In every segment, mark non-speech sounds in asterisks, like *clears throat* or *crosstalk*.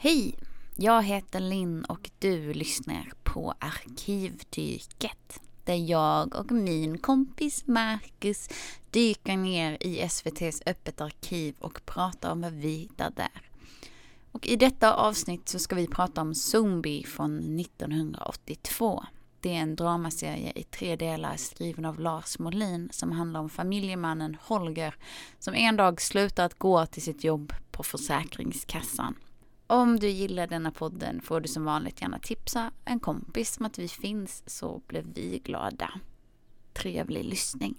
Hej! Jag heter Linn och du lyssnar på Arkivdyket. Där jag och min kompis Marcus dyker ner i SVTs Öppet arkiv och pratar om vad vi hittar där. Och i detta avsnitt så ska vi prata om Zombie från 1982. Det är en dramaserie i tre delar skriven av Lars Molin som handlar om familjemannen Holger som en dag slutar att gå till sitt jobb på Försäkringskassan. Om du gillar denna podden får du som vanligt gärna tipsa en kompis om att vi finns så blir vi glada. Trevlig lyssning.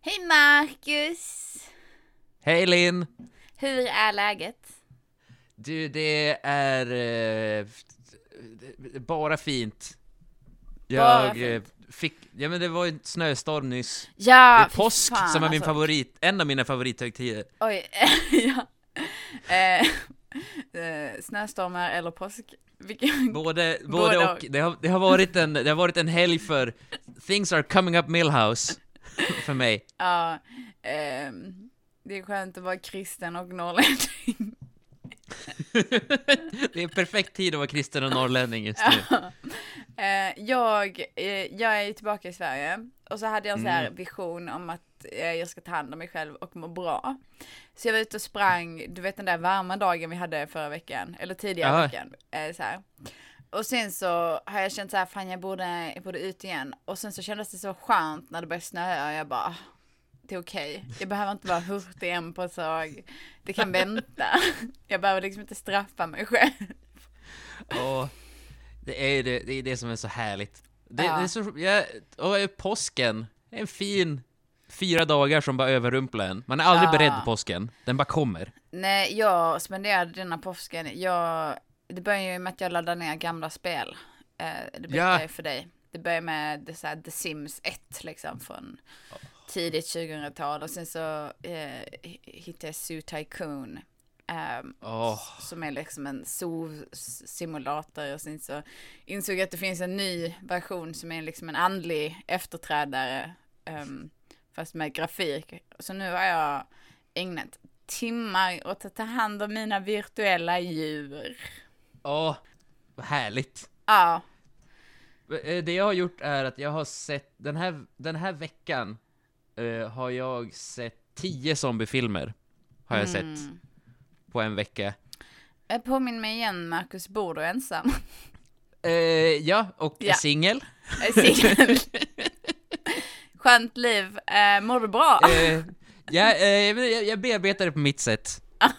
Hej Marcus! Hej Linn! Hur är läget? Du, det är eh, bara fint. Bara Jag fint. eh, fick, ja men det var en snöstorm nyss. Ja, det är påsk fan, som är min alltså. favorit, en av mina favorithögtider. Oj, *laughs* ja. Eh, snöstormar eller påsk? Vilken? Både, *laughs* Både både och. och. Det har, det, har varit en, det har varit en helg för things are coming up Millhouse *laughs* för mig. Ja, ehm, det är skönt att vara kristen och norrlänning. *laughs* det är perfekt tid att vara kristen och norrlänning just nu. Eh, jag, eh, jag är tillbaka i Sverige och så hade jag en här Mm. vision om att eh, jag ska ta hand om mig själv och må bra. Så jag var ute och sprang, du vet den där varma dagen vi hade förra veckan, eller tidigare Ja. veckan. Eh, så här. Och sen så har jag känt så här, fan jag borde, jag borde ut igen. Och sen så kändes det så skönt när det började snöa och jag bara, "Ah, det är okej. Jag behöver inte vara hurtig igen på ett tag. Det kan vänta. *laughs* Jag behöver liksom inte straffa mig själv. Och det är det, det är det som är så härligt. Det, Ja. det är så, ja, och påsken, en fin fyra dagar som bara överrumplar en. Man är aldrig Ja. beredd på påsken, den bara kommer. Nej, jag spenderade denna påsken, jag, det började ju med att jag laddade ner gamla spel. Eh, det berättade Ja. jag för dig. Det började med det så här, The Sims 1 liksom från tidigt 2000-tal och sen så eh, hittade jag Zoo Tycoon. ehm, Åh. Som är liksom en zoo-simulator och sen så insåg jag att det finns en ny version som är liksom en andlig efterträdare. ehm, fast med grafik. Så nu har jag ägnat timmar åt att ta hand om mina virtuella djur. Åh, vad härligt. Ja, Eh, Det jag har gjort är att jag har sett, den här, den här veckan eh, har jag sett tio zombiefilmer. Har jag sett Mm. på en vecka. jag påminner mig igen, Marcus, bor du ensam? Eh, ja, och Ja. singel. Singel. *laughs* Skönt liv. Eh, mår du bra? Eh, ja, eh, jag, jag bearbetar det på mitt sätt. *laughs*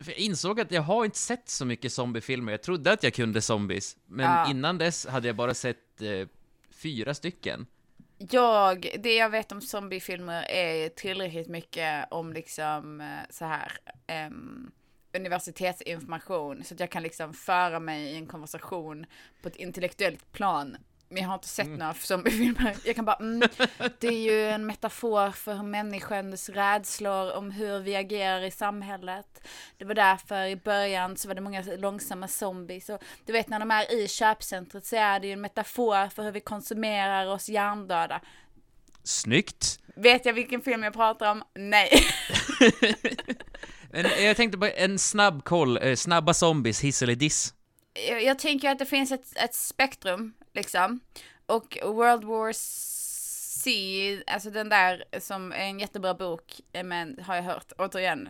För jag insåg att jag har inte sett så mycket zombiefilmer. Jag trodde att jag kunde zombies, men Ja. innan dess hade jag bara sett eh, fyra stycken. Jag, det jag vet om zombiefilmer är tillräckligt mycket om liksom eh, så här ehm, universitetsinformation så att jag kan liksom föra mig i en konversation på ett intellektuellt plan. Men jag har inte sett några zombiefilmer. Jag kan bara, mm, det är ju en metafor för hur människans rädslor om hur vi agerar i samhället. Det var därför i början så var det många långsamma zombies. Och du vet när de är i köpcentret så är det ju en metafor för hur vi konsumerar oss hjärndöda. Snyggt! Vet jag vilken film jag pratar om? Nej. *laughs* Jag tänkte på en snabb koll, eh, snabba zombies, hiss eller diss. jag, jag tänker att det finns ett, ett spektrum, liksom. Och World War C, alltså den där som är en jättebra bok, eh, men har jag hört, återigen,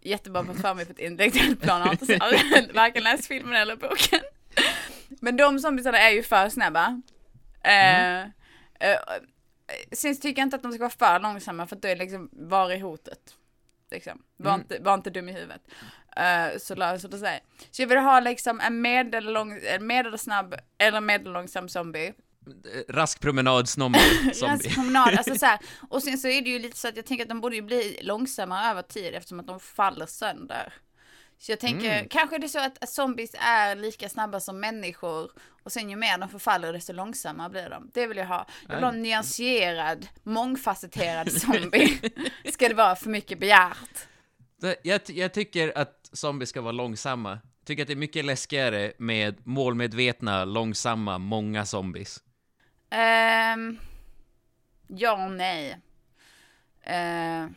jättebra på för mig på ett intellektuellt plan, har inte *laughs* varken läst filmen eller boken. Men de zombiesarna är ju för snabba. Eh, eh, sen tycker jag inte att de ska vara för långsamma, för att då är det liksom, var är hotet? Liksom. Var, Mm. inte, var inte dum i huvudet. Eh, så löser det sig. Så jag vill ha liksom en medellång, medelsnabb eller medellångsam zombie. Eh, Rask promenad, *laughs* zombie. Rask promenad, alltså så här. *laughs* Och sen så är det ju lite så att jag tänker att de borde ju bli långsammare över tid eftersom att de faller sönder. Så jag tänker, Mm. kanske det är så att zombies är lika snabba som människor och sen ju mer de förfaller desto långsammare blir de. Det vill jag ha. Jag vill ha en nyanserad, mångfacetterad *laughs* zombie. Ska det vara för mycket begärt? Jag, jag tycker att zombies ska vara långsamma. Jag tycker att det är mycket läskigare med målmedvetna, långsamma, många zombies. Ehm, ja och nej. Ehm,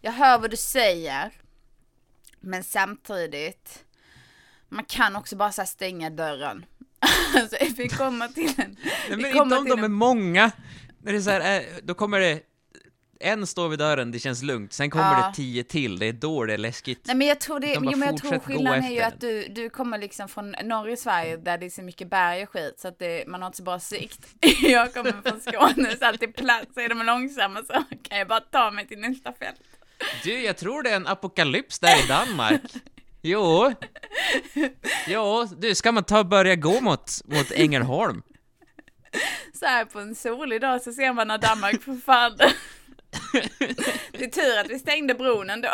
jag hör vad du säger. Men samtidigt, man kan också bara så stänga dörren. *laughs* alltså vi kommer till en... Nej, men inte om de är en- många. När det är så här, eh, då kommer det... En står vid dörren, det känns lugnt. Sen kommer Ja. det tio till, det är då det är läskigt. Nej men jag tror det, jo, men jag tror skillnaden är ju att du, du kommer liksom från norr i Sverige där det är så mycket berg och skit så att det, man har inte så bra sikt. *laughs* Jag kommer från Skåne så alltid plats, så är de långsamma så kan jag bara ta mig till nästa fält. Du, jag tror det är en apokalyps där i Danmark. *laughs* Jo. Jo, du, ska man ta och börja gå mot, mot Ängelholm? Så här på en solig dag så ser man när Danmark får fall. Det är tur att vi stängde bron ändå.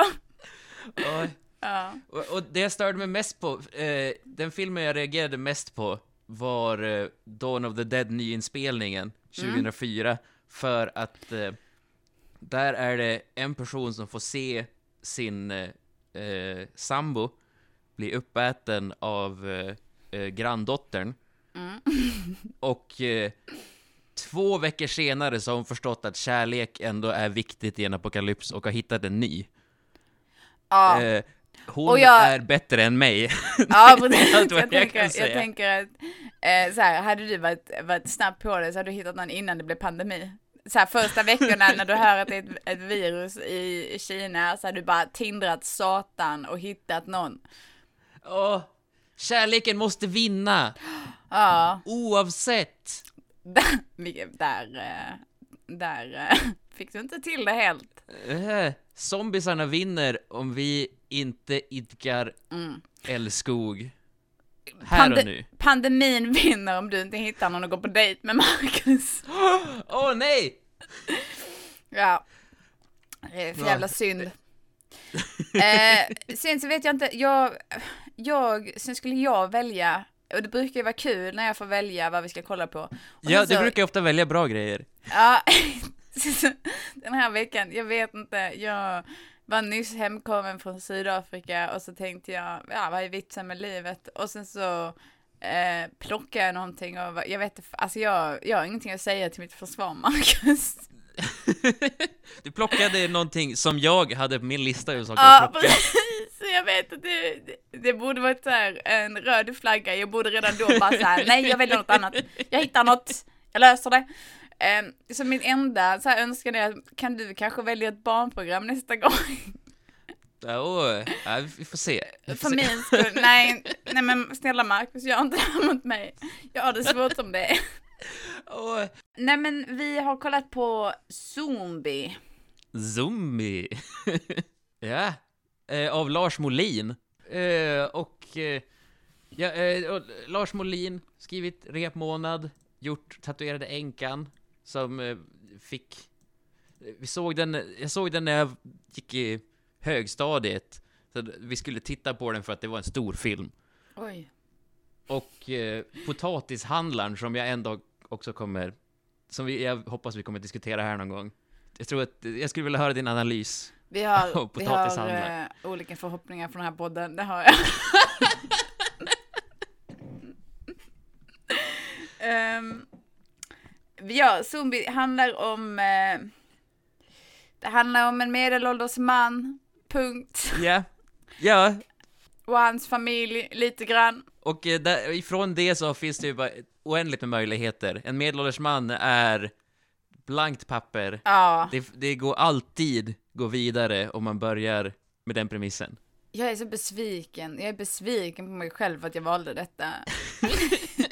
Oj. Ja. Och, och det jag störde mig mest på, eh, den filmen jag reagerade mest på var eh, Dawn of the Dead nyinspelningen 2004, för att eh, där är det en person som får se sin eh, eh, sambo bli uppäten av eh, eh, granndottern. och eh, två veckor senare så har hon förstått att kärlek ändå är viktigt i en apokalyps och har hittat en ny. Ja. Eh, hon jag- är bättre än mig. Ja, precis. *laughs* Jag, jag tänker, jag tänker att, eh, så här, hade du varit, varit snabb på det så hade du hittat någon innan det blev pandemi. Så här, första veckorna när du hör att det är ett, ett virus i Kina så hade du bara tindrat satan och hittat någon. Åh, kärleken måste vinna, Ja, oavsett. Där, där, eh, där eh, *laughs* fick du inte till det helt. Eh, zombisarna vinner om vi inte idkar älskog. Här och Pande- nu. Pandemin vinner om du inte hittar någon att gå på dejt med Marcus. *gasps* Åh nej! Ja. Det är för jävla synd. eh, sen så vet jag inte, jag, jag, sen skulle jag välja, och det brukar ju vara kul när jag får välja vad vi ska kolla på. Och Ja, sen du så- brukar ofta välja bra grejer. Ja, *laughs* den här veckan, jag vet inte, jag var nyss hemkommen från Sydafrika och så tänkte jag, ja vad är vitsen med livet? Och sen så eh, plockade jag någonting och jag vet inte, alltså jag, jag har ingenting att säga till mitt försvar, *laughs* Marcus. Du plockade någonting som jag hade på min lista över saker Ja, att plocka. Precis. Jag vet att det, det, det borde varit så här, en röd flagga. Jag borde redan då bara så här, nej jag väljer något annat. Jag hittar något, jag löser det. Um, så min enda så här, önskan är, kan du kanske välja ett barnprogram nästa gång? Ja, åh, ja, vi får se. Vi får För se. min skull. Nej, nej men snälla Marcus, gör inte det här mot mig. Jag har det svårt som det är. Åh, Nej men vi har kollat på Zombie. Zombie. *laughs* ja, eh, av Lars Molin. Eh, och, eh, ja, eh, och Lars Molin, skrivit repmånad, gjort Tatuerade änkan, som eh, fick... Vi såg den, jag såg den när jag gick i högstadiet. Så vi skulle titta på den för att det var en stor film. Oj. Och eh, Potatishandlaren som jag ändå också kommer... Som vi, jag hoppas vi kommer diskutera här någon gång. Jag tror att, jag skulle vilja höra din analys. Vi har, *laughs* vi har eh, olika förhoppningar från den här podden, det har jag. um, *laughs* ja, Zombie handlar om... eh, det handlar om en medelålders man, punkt. Ja. Ja, Och hans familj, lite grann. och eh, där, ifrån det så finns det ju bara oändligt med möjligheter. En medelålders man är blankt papper. Ja, Det, det går alltid gå vidare om man börjar med den premissen. jag är så besviken. Jag är besviken på mig själv för att jag valde detta. *laughs*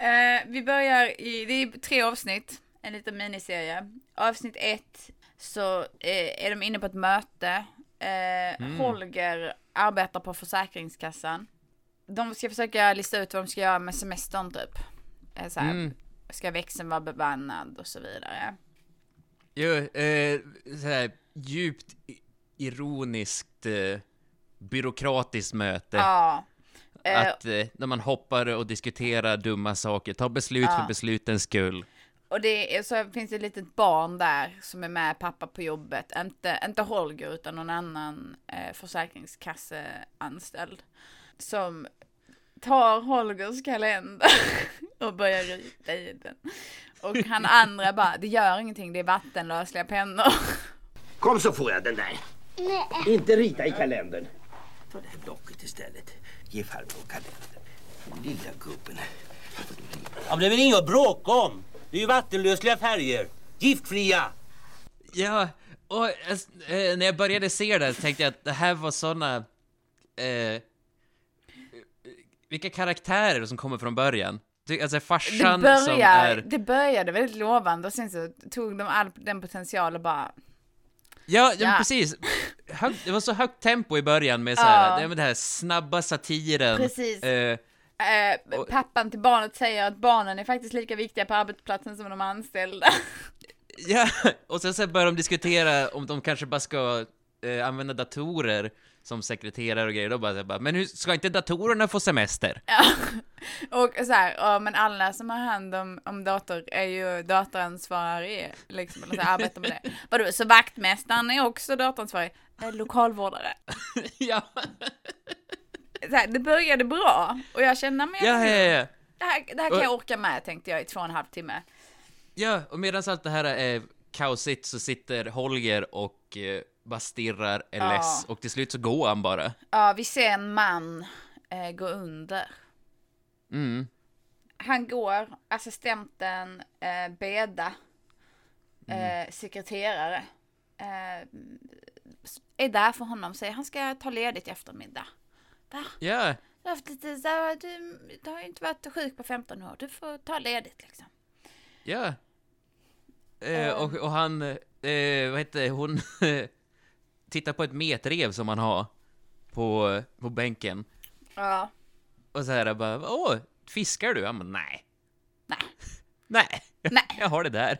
Eh, vi börjar i, det är tre avsnitt, en liten miniserie. Avsnitt ett så eh, är de inne på ett möte. Eh, Holger arbetar på Försäkringskassan. De ska försöka lista ut vad de ska göra med semestern typ. Eh, så här, Mm. Ska växeln vara bemannad och så vidare. Jo, eh, så här, djupt ironiskt eh, byråkratiskt möte. Ja. Eh, Att eh, när man hoppar och diskuterar dumma saker, ta beslut Ja. för beslutens skull. Och det är, så finns det ett litet barn där som är med pappa på jobbet. Inte, inte Holger utan någon annan eh, försäkringskasseanställd. Som tar Holgers kalender *laughs* och börjar rita i den. Och han andra bara, det gör ingenting, det är vattenlösliga pennor. Kom så får jag den där. Nej. Inte rita i kalendern. Ta det här blocket istället. Ge farbror kalendern. Lilla gubben. Ja, men det är väl inget att bråka om. Det är ju vattenlösliga färger. Giftfria. Ja, och eh, när jag började se det tänkte jag att det här var såna... Eh, vilka karaktärer som kommer från början. Alltså farsan det som är... Det började väldigt lovande och sen så tog de all den potential och bara... Ja, ja. precis. Hög, det var så högt tempo i början med så här, ja. det, här snabba satiren. Precis. Eh, eh, pappan till barnet säger att barnen är faktiskt lika viktiga på arbetsplatsen som de anställda. Ja, och sen så börjar de diskutera om de kanske bara ska eh, använda datorer som sekreterare och grejer, då bara, bara men hur, ska inte datorerna få semester? *laughs* Ja, och så här, ja, men alla som har hand om, om dator är ju datoransvarig, liksom, eller så här, arbetar med det. Vadå, så vaktmästaren är också datoransvarig? Eh, lokalvårdare. *laughs* ja. Så här, det började bra, och jag kände, men ja, ja, ja. Det, här, det här kan jag orka med, tänkte jag, i två och en halv timme. Ja, och medan allt det här är kaosigt så sitter Holger och eh, bara stirrar, är ja. less och till slut så går han bara. Ja, vi ser en man eh, gå under. Mm. Han går, assistenten eh, Beda, mm. eh, sekreterare, eh, är där för honom, säger han ska ta ledigt i eftermiddag. Va? Ja. Du har, haft lite, du, du har ju inte varit sjuk på 15 år, du får ta ledigt liksom. Ja. Eh, och, och han, eh, vad heter hon, *laughs* tittar på ett metrev som han har på, på bänken. Ja. Och så här bara, åh, fiskar du? Han bara, nej. Nej. *laughs* nej. Nej. Jag har det där.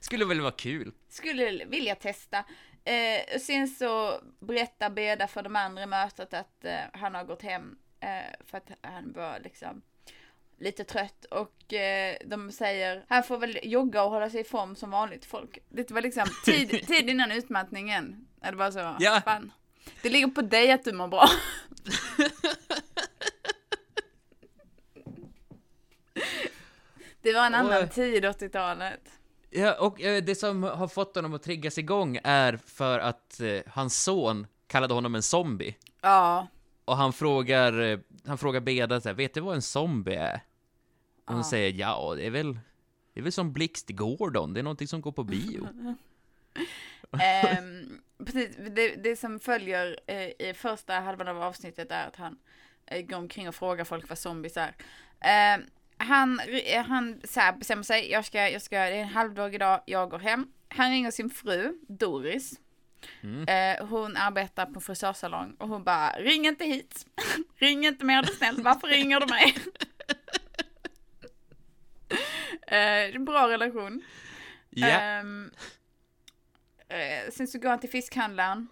Skulle väl vara kul. Skulle vilja testa. Eh, och sen så berättar Beda för de andra i mötet att eh, han har gått hem eh, för att han var liksom lite trött och eh, de säger han får väl jogga och hålla sig i form som vanligt folk. Det var liksom tid, *laughs* tid innan utmattningen. Är det bara så? Ja. Fan. Det ligger på dig att du mår bra. *laughs* det var en annan och, tid, 80-talet. Ja, och eh, det som har fått honom att triggas igång är för att eh, hans son kallade honom en zombie. Ja. Och han frågar, eh, han frågar Beda så här, vet du vad en zombie är? Och hon ja. säger, ja, det är väl, det är väl som Blixt Gordon, det är någonting som går på bio. um, *laughs* precis, det, det som följer eh, i första halvan av avsnittet är att han eh, går omkring och frågar folk vad zombies är. Eh, han, han så här, bestämmer sig, jag ska, jag ska, det är en halvdag idag, jag går hem. Han ringer sin fru, Doris. Mm. Eh, hon arbetar på frisörsalong och hon bara, ring inte hit. *laughs* ring inte mer, det snällt, varför ringer du mig? *laughs* eh, bra relation. Yeah. Um, eh, sen så går han till fiskhandlaren.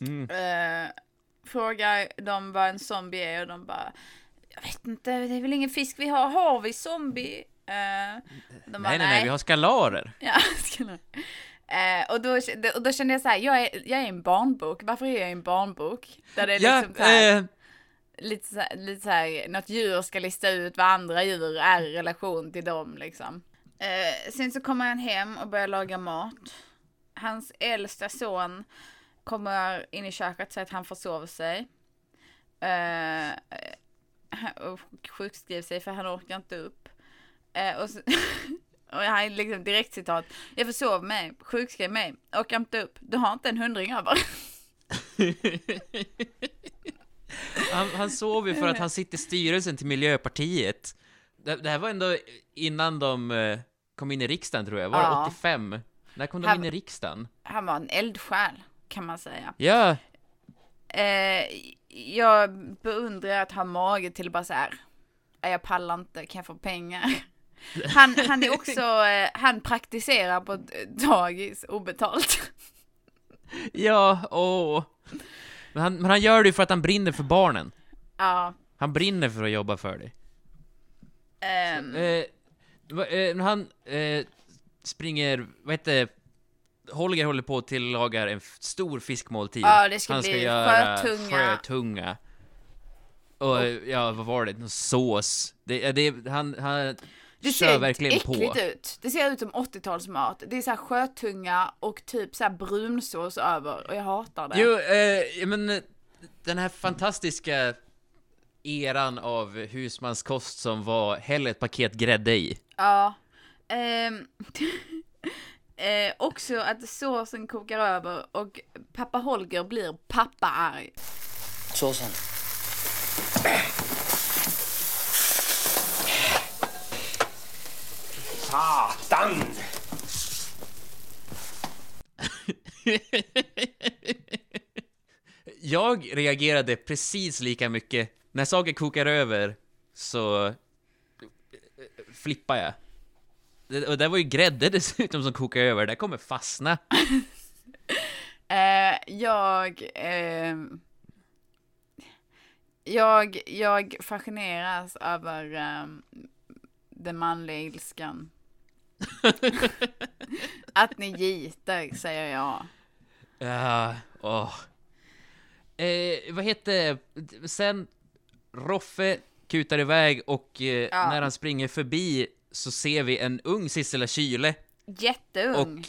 Mm. Eh, frågar dem vad en zombie är och de bara, jag vet inte, det är väl ingen fisk vi har, har vi zombie? Eh, nej, bara, nej, nej, vi har skalarer. *laughs* Ja, skalarer. Eh, och, då, och då kände jag så här, jag är, jag är en barnbok, varför är jag en barnbok? Där det är ja, liksom så här, eh, lite så här, lite så här, något djur ska lista ut vad andra djur är i relation till dem liksom. Eh, sen så kommer han hem och börjar laga mat. Hans äldsta son kommer in i köket och säger att han försov sig. Eh, och sjukskriver sig för han orkar inte upp. Eh, och, så, *laughs* och har liksom direkt citat. Jag försov mig, sjukskrev mig, orkar inte upp. Du har inte en hundring över. *laughs* han, han sov ju för att han sitter i styrelsen till Miljöpartiet. Det, det här var ändå innan de uh, kom in i riksdagen tror jag. Var det 85? När kom de han, in i riksdagen? Han var en eldsjäl, kan man säga. Ja. Eh, jag beundrar att ha mage till bara så här. Jag pallar inte, kan jag få pengar? *laughs* Han, han är också, eh, han praktiserar på dagis obetalt. Ja, åh. Men han, men han gör det ju för att han brinner för barnen. Ja. Han brinner för att jobba för det. Um. Så, eh, eh, han eh, springer, vad heter Holger håller på att tillagar en stor fiskmåltid. Ja, det ska han ska bli göra sjötunga. sjötunga. Och, ja, vad var det? Någon sås. Det, det, han, han, Det kör ser verkligen äckligt på. ut. Det ser ut som 80-talsmat. Det är så här sjötunga och typ så här brunsås över och jag hatar det. Jo, eh, men eh, den här fantastiska eran av husmanskost som var häll ett paket grädde i. Ja. Ehm, *laughs* eh, också att såsen kokar över och pappa Holger blir pappa-arg. Såsen. Satan! Jag reagerade precis lika mycket. När saker kokar över så flippar jag. Det- Och det var ju grädde dessutom som kokar över, det kommer fastna. *laughs* Eh, jag, ehm, jag, jag fascineras över ehm, den manliga ilskan. *laughs* att ni gitar, säger jag. Ja, åh. Eh, vad heter Sen Roffe kutar iväg och eh, Ja. när han springer förbi så ser vi en ung Sissela Kyle. Jätteung. Och,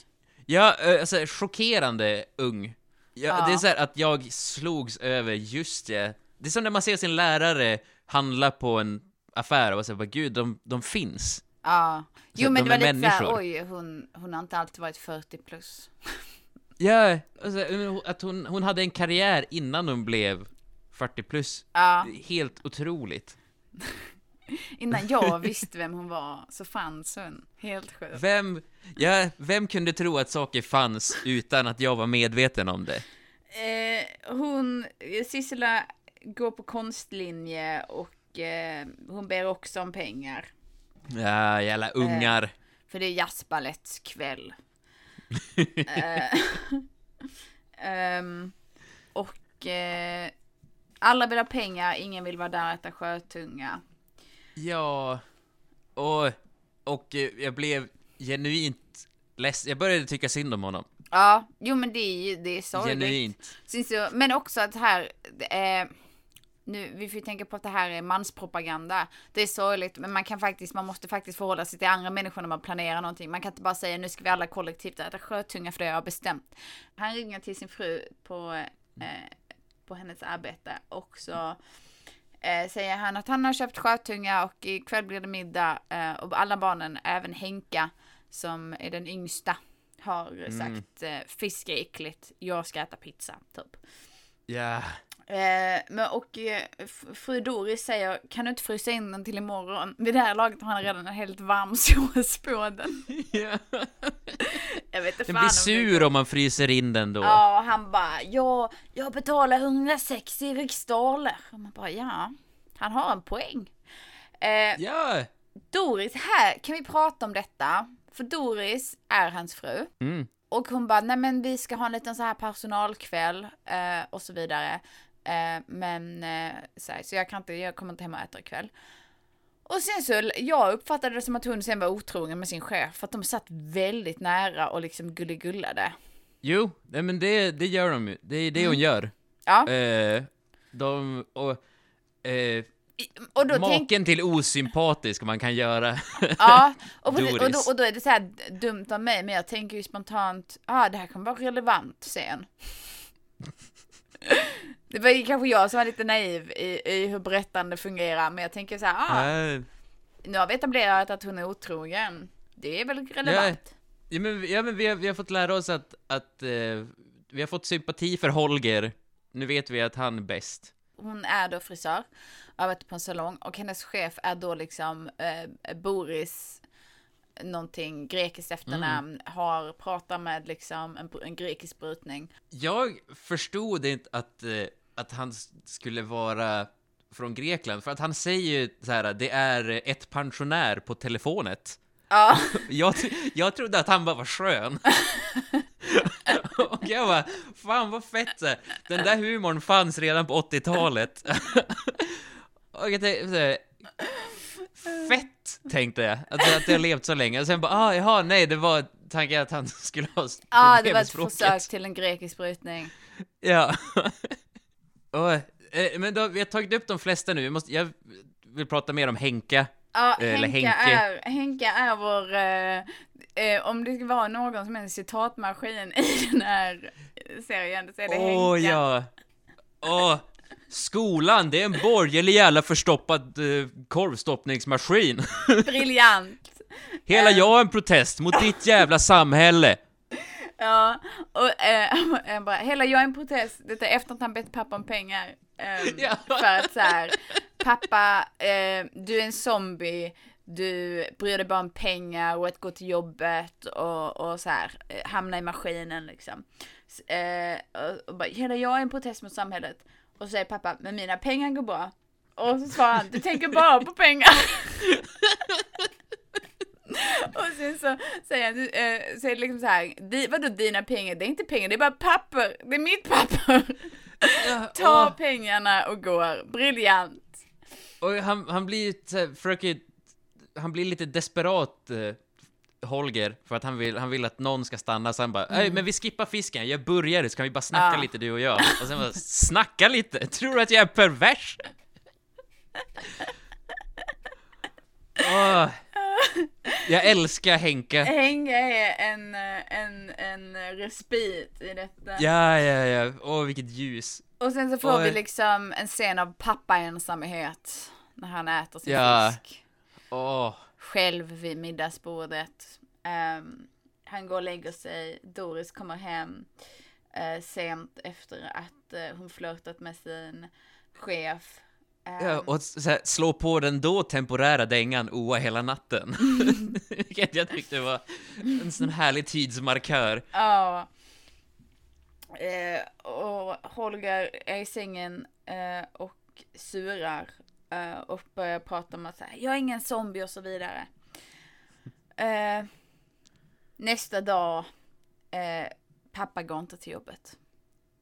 ja, alltså chockerande ung. Ja, Ja. Det är så här att jag slogs över, just det. Det är som när man ser sin lärare handla på en affär och säger bara gud, de, de finns. Ja. Jo Så men de det var lite såhär, människor. oj hon, hon har inte alltid varit 40 plus. *laughs* Ja, alltså, att hon, hon hade en karriär innan hon blev 40 plus. Ja. Helt otroligt. *laughs* Innan jag visste vem hon var så fanns hon. Helt sjukt. Vem, ja, vem kunde tro att saker fanns utan att jag var medveten om det? Eh, hon, Sissela går på konstlinje och eh, hon ber också om pengar. Ja, jävla ungar. För det är jazzbalettkväll. *laughs* eh, *laughs* ehm, och eh, alla vill ha pengar, ingen vill vara där och äta sjötunga. Ja, och, och eh, jag blev genuint ledsen. Jag började tycka synd om honom. Ja, jo men det är ju, det är sorgligt. Genuint. Syns ju- Men också att här, är, nu, vi får ju tänka på att det här är manspropaganda. Det är sorgligt, men man kan faktiskt, man måste faktiskt förhålla sig till andra människor när man planerar någonting. Man kan inte bara säga nu ska vi alla kollektivt äta sjötunga för det har jag bestämt. Han ringer till sin fru på, eh, på hennes arbete och så eh, säger han att han har köpt sjötunga och ikväll blir det middag eh, och alla barnen, även Henka som är den yngsta, har sagt eh, fisk är äckligt, jag ska äta pizza, typ. Ja. Eh, men, och eh, fru Doris säger, kan du inte frysa in den till imorgon? Vid det här laget har han redan en helt varm *laughs* sås på den. ja. Jag vet inte Den blir sur om man fryser in den då. Ja, och han bara, ja, jag betalar 160 riksdaler. Och man bara, ja, han har en poäng. Eh, Ja! Doris, här kan vi prata om detta. För Doris är hans fru. Mm. Och hon bara, nej men vi ska ha en liten så här personalkväll eh, och så vidare. Eh, men eh, så, här, så jag kan inte, jag kommer inte hem och äta ikväll. Och sen så, jag uppfattade det som att hon sen var otrogen med sin chef. För att de satt väldigt nära och liksom gulligullade. Jo, nej men det, det gör de ju. Det är det hon gör. Ja, Eh, de, och, eh, och då tänk, maken till osympatisk man kan göra. Ja, *laughs* och, precis, och, då, och då är det så här dumt av mig, men jag tänker ju spontant, ja ah, det här kommer vara relevant sen. Det var ju kanske jag som var lite naiv i, i hur berättande fungerar, men jag tänker så här, ah, nu har vi etablerat att hon är otrogen. Det är väl relevant? Ja, men, ja, men vi, har, vi har fått lära oss att, att eh, vi har fått sympati för Holger. Nu vet vi att han är bäst. Hon är då frisör, arbetar på en salong och hennes chef är då liksom eh, Boris någonting grekiskt efternamn, har pratat med liksom en, en grekisk brytning. Jag förstod inte att, eh, att han skulle vara från Grekland, för att han säger ju så här, det är ett pensionär på telefonet. Ja. *laughs* Jag, jag trodde att han bara var skön. *laughs* Och jag bara, fan vad fett så. Den där humorn fanns redan på 80-talet. *laughs* Och jag tänkte, fett tänkte jag, att, att jag har levt så länge. Och sen bara, ah, jaha, nej, det var tanken att han skulle ha Ja, problem det var ett försök till en grekisk brytning. Ja. Och, eh, men då, vi har tagit upp de flesta nu, vi måste, jag vill prata mer om Henka. Ja, Eller Henka, Henke. Är, Henka är vår, eh, eh, om det ska vara någon som är en citatmaskin i den här serien så är det Åh Henka. ja! Åh! Skolan, det är en borgerlig jävla förstoppad uh, korvstoppningsmaskin. *laughs* Briljant. Hela Eh. jag är en protest mot ditt jävla samhälle. Ja, och eh, *laughs* jag bara, hela jag är en protest, detta efter att han bett pappa om pengar. ehm, Ja. För att så här, pappa, eh, du är en zombie, du bryr dig bara om pengar och att gå till jobbet och, och så här, eh, hamna i maskinen liksom. Eh, och, och bara, hela jag är en protest mot samhället. Och så säger pappa, men mina pengar går bra. Och så svarar han, du tänker bara på pengar. *laughs* *laughs* Och sen så säger han, eh, så är det liksom så här, "Di- vadå dina pengar? Det är inte pengar, det är bara papper. Det är mitt papper. *laughs* Ta pengarna och går. Briljant. Och han, han blir här, försöker, han blir lite desperat, eh, Holger, för att han vill, han vill att någon ska stanna, så han bara "Ey, men vi skippar fisken, jag börjar, så kan vi bara snacka Mm. Ja. lite du och jag. Och sen bara, snacka lite? Tror du att jag är pervers? *laughs* Åh. Jag älskar Henke. Henke är en, en, en respit i detta. Ja, ja, ja. Åh, vilket ljus. Och sen så får Oj. vi liksom en scen av pappa-ensamhet. När han äter sin Ja. fisk. Åh. Själv vid middagsbordet. Ehm, han går och lägger sig. Doris kommer hem eh, sent efter att eh, hon flörtat med sin chef. Ehm, Ja, och så här, slå på den då temporära dängan oa hela natten. *laughs* Vilket jag tyckte var en sån härlig tidsmarkör. Ja. Eh, och Holger är i sängen eh, och surar eh, och börjar prata om att så här, jag är ingen zombie och så vidare. Eh, nästa dag, eh, pappa går inte till jobbet.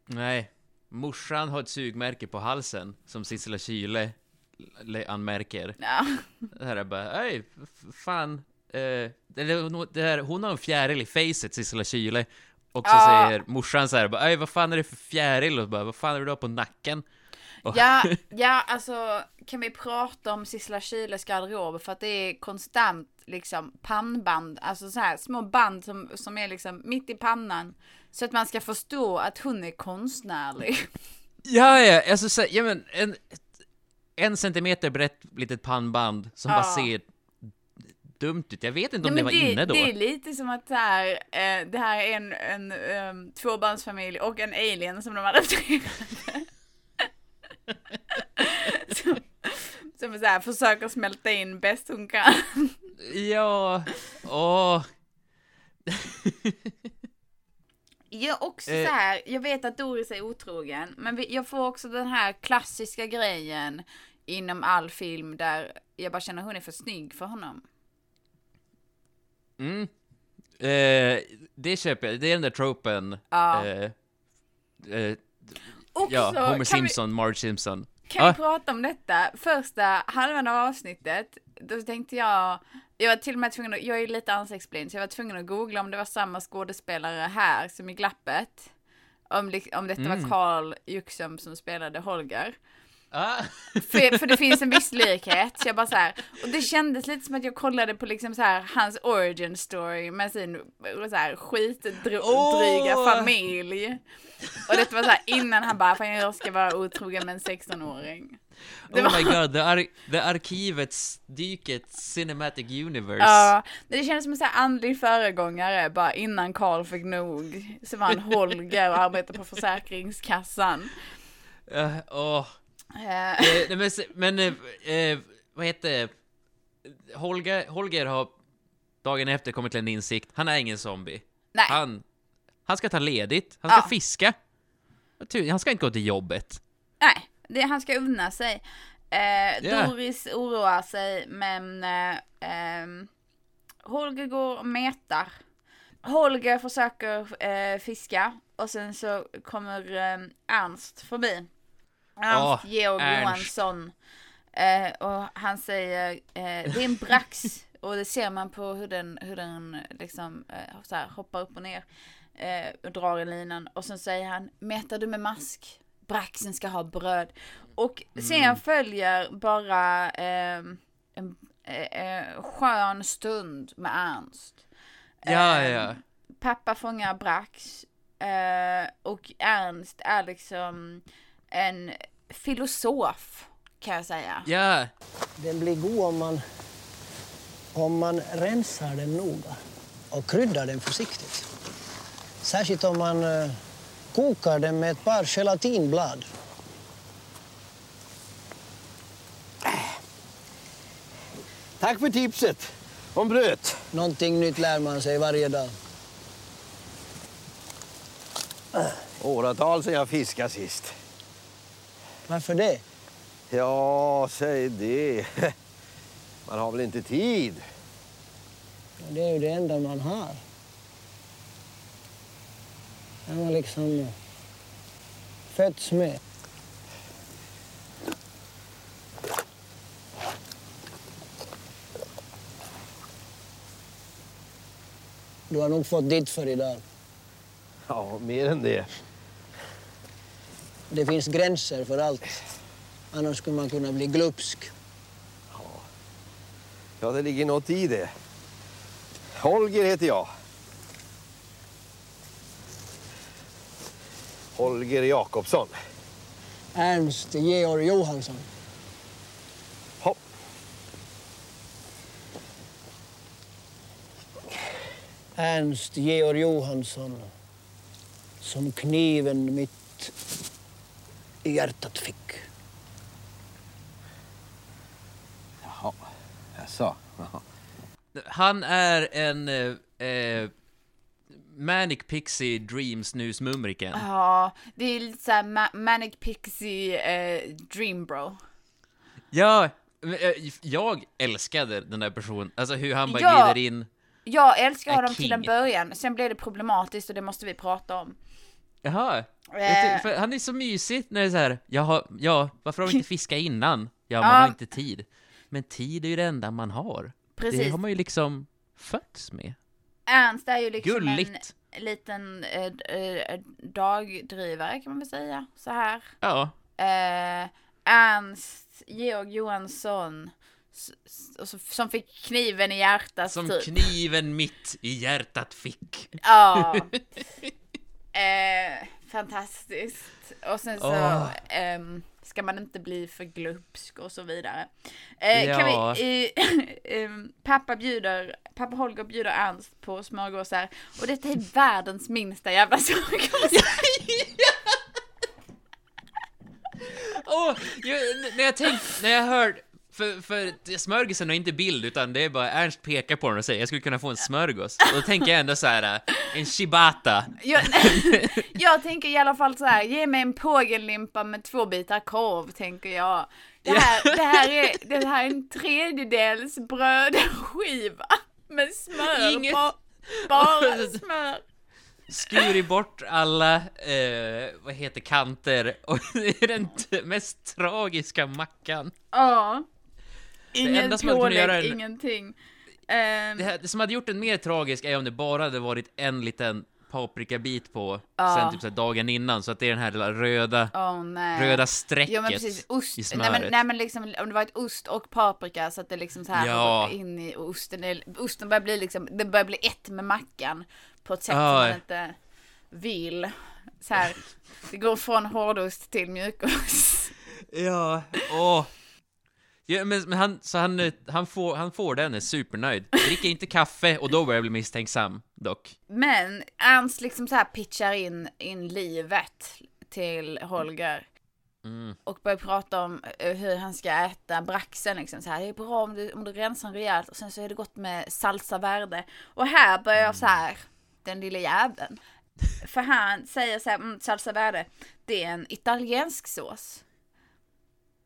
Nej, morsan har ett sugmärke på halsen, som Sissela Kyle le- anmärker. Ja. Det här är bara, ej, f- fan. Eh, det, här, hon har en fjäril i facet, Sissela Kyle. Och så Ja. säger morsan så här, bara, vad fan är det för fjäril? Och bara, vad fan är det du har på nacken? Och- Ja, *laughs* ja, alltså kan vi prata om Sissela Kyles garderob för att det är konstant liksom pannband, alltså så här små band som, som är liksom mitt i pannan. Så att man ska förstå att hon är konstnärlig. *laughs* Ja, ja, alltså så, ja men en, en centimeter brett litet pannband som Ja. bara ser dumt ut. Jag vet inte om Nej, det var men inne då. Det är lite som att det här, eh, det här är en, en um, tvåbarnsfamilj och en alien som de adopterade. *laughs* som, som så här, försöker smälta in bäst hon kan. Ja, åh. *laughs* Jag också Eh. så här, jag vet att Doris är otrogen, men jag får också den här klassiska grejen inom all film där jag bara känner hon är för snygg för honom. Mm. Eh, det köper jag, det är den där tropen. Ja. Eh, eh, Också, ja, Homer kan vi, Simpson, Marge Simpson. Kan vi Ah. prata om detta? Första halvan av avsnittet, då tänkte jag, jag var till och med tvungen att, jag är ju lite ansiktsblind, så jag var tvungen att googla om det var samma skådespelare här som i Glappet. Om, om detta var Mm. Carl Juxum som spelade Holger. Ah. För, för det finns en viss *laughs* likhet, så jag bara så här, och det kändes lite som att jag kollade på liksom så här hans origin story med sin så här skitdryga Åh! familj. Och det var så här innan han bara, fan jag ska vara otrogen med en 16-åring. Det Oh var- my god, the, ar the arkivets, dykets cinematic universe. Ja, men det kändes som en så här andlig föregångare bara innan Karl fick nog. Så var han Holger och arbetade på Försäkringskassan. Eh, åh. Eh, nej, men, se- men eh, eh, vad heter? Holger, Holger har dagen efter kommit till en insikt. Han är ingen zombie. nej, Han, han ska ta ledigt. Han ska Ja. fiska. Han ska inte gå till jobbet. nej, det, han ska unna sig. Eh, Ja. Doris oroar sig, men eh, ehm, Holger går och metar. Holger försöker eh, fiska och sen så kommer eh, Ernst förbi. Ernst Åh, Georg Ernst. Johansson. Eh, och han säger, eh, det är en brax. *laughs* och det ser man på hur den, hur den liksom eh, så här, hoppar upp och ner. Eh, och drar i linan. Och sen säger han, mätar du med mask? Braxen ska ha bröd. Och sen Mm. följer bara ehm, en, eh, skön stund med Ernst. Ja, Eh, ja. Pappa fångar Brax eh, och Ernst är liksom en filosof kan jag säga. Ja, Den blir god om man, om man rensar den noga och kryddar den försiktigt. Särskilt om man eh, kokar den med ett par gelatinblad. Tack för tipset om bröd. Någonting nytt lär man sig varje dag. Åratal sedan jag fiskade sist. Varför det? Ja, säg det. *laughs* Man har väl inte tid? Det är ju det enda man har. Det har liksom eh, fötts med. Du har nog fått ditt för idag. Ja, mer än det. Det finns gränser för allt. Annars skulle man kunna bli glupsk. Ja, det ligger något i det. Holger heter jag. Holger Jakobsson. Ernst Georg Johansson. Hopp. Ernst Georg Johansson. Som kniven mitt i hjärtat fick. Jaha, jaså? Jaha. han är en eh, eh, Manic Pixie Dreams Nusmumriken. Ja, det är lite såhär ma- Manic Pixie eh, Dream Bro. Ja, eh, jag älskade den där personen, alltså hur han bara Ja. glider in. Jag älskar honom till en början, sen blev det problematiskt och det måste vi prata om. Jaha. Jag Eh. ty- för han är så mysig när det är så här, jaha, ja, varför har vi inte *laughs* fiskat innan? Ja, man Ja. har inte tid. Men tid är ju det enda man har. Det Precis. har man ju liksom fötts med. Ernst är ju liksom Gulligt. en liten eh, eh, dagdrivare kan man väl säga, så här. Ja. Eh, Ernst Georg Johansson, som fick kniven i hjärtat Som typ. kniven mitt i hjärtat fick. Ja. *laughs* eh, fantastiskt. Och sen så Åh. ehm, ska man inte bli för glupsk och så vidare. Eh, kan Ja. vi, *laughs* eh, pappa bjuder, pappa Holger bjuder Ernst på smörgåsar och detta är *laughs* världens minsta jävla smörgås. Åh, jag, när jag tänkt, när jag hör, för, för smörgåsen är inte bild, utan det är bara Ernst pekar på den och säger jag skulle kunna få en smörgås. Och då tänker jag ändå så här, äh, en chibata. jag, *laughs* jag tänker i alla fall så här, ge mig en pågenlimpa med två bitar korv, tänker jag. Det här, det här, är, det här är en tredjedels brödskiva med smör Inget- på. Bara *laughs* smör. Skurit bort alla, eh, vad heter kanter, och *laughs* det är den mest tragiska mackan. Ja. Som kunnat pålägg, ingenting. Ehm, Det, här, det som hade gjort den mer tragisk är om det bara hade varit en liten paprikabit på Ja. sen typ så dagen innan, så att det är den här lilla röda, nej. röda strecket Ja men precis, ost. i Nej smöret. men, nej men liksom om det var ett ost och paprika så att det liksom så här Ja. går in i osten. är- Osten börjar bli liksom, det börjar bli ett med mackan på ett sätt som Ja. man inte vill. Så här, det går från hårdost till mjukost. Ja, åh. Ja, men, men han, så han, eh, han, får, han får den, är supernöjd. Dricker inte kaffe och då börjar jag bli misstänksam, dock. Men Ernst liksom så här pitchar in, in livet till Holger. Mm. Och börjar prata om eh, hur han ska äta braxen liksom så här. Det är bra om du, om du rensar den rejält och sen så är det gott med salsa verde. Och här börjar jag så här, den lilla jäveln. För han säger så här, mm, salsa verde, det är en italiensk sås.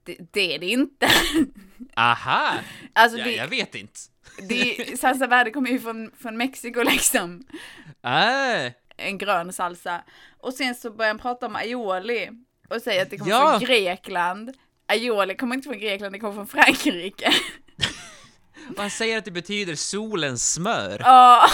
Det, det är det inte. *laughs* Aha! Alltså Ja, det, jag vet inte. *laughs* det, salsa verde kommer ju från, från Mexiko liksom. Äh, en grön salsa. Och sen så börjar han prata om aioli och säger att det kommer Ja. från Grekland. Aioli kommer inte från Grekland, det kommer från Frankrike. *laughs* och han säger att det betyder solens smör. Ja,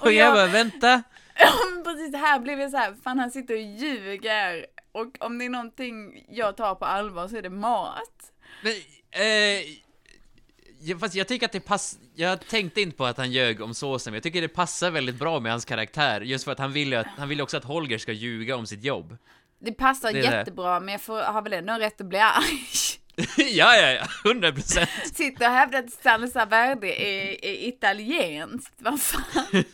och jag bara, vänta. ja, precis här blev jag så här, fan han sitter och ljuger. Och om det är någonting jag tar på allvar så är det mat. Men, eh, fast jag tycker att det passar, jag tänkte inte på att han ljög om såsen, men jag tycker det passar väldigt bra med hans karaktär, just för att han vill ju att, han vill också att Holger ska ljuga om sitt jobb. Det passar Det är det. jättebra, men jag får, har väl ändå rätt att bli arg. *laughs* ja, ja, ja, hundra procent. *laughs* Sitter och hävdar att salsa verde är, är italienskt. Vad fan? *laughs*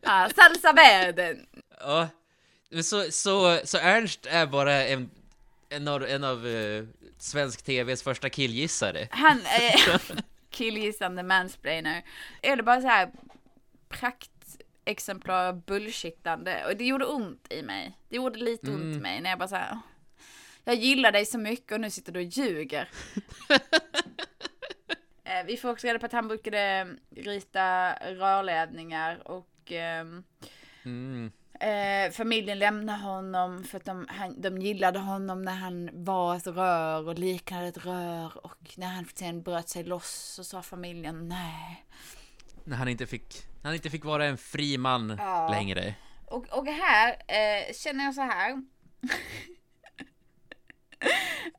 ja, salsa verde. Ja, så, så, så Ernst är bara en, en av, en av eh, svensk TVs första killgissare. Han är *laughs* killgissande mansplainer. Eller bara så här praktexemplar av bullshittande. Och det gjorde ont i mig. Det gjorde lite ont i mig när jag bara så här. Jag gillar dig så mycket och nu sitter du och ljuger. *laughs* Eh, Vi får också reda på att han brukade rita rörledningar och ehm, Mm. Eh, familjen lämnade honom för att de, han, de gillade honom när han var ett rör och liknade ett rör. Och när han sen bröt sig loss så sa familjen nej. När han inte fick, han inte fick vara en fri man Ja. längre. Och, och här eh, känner jag så här. *laughs*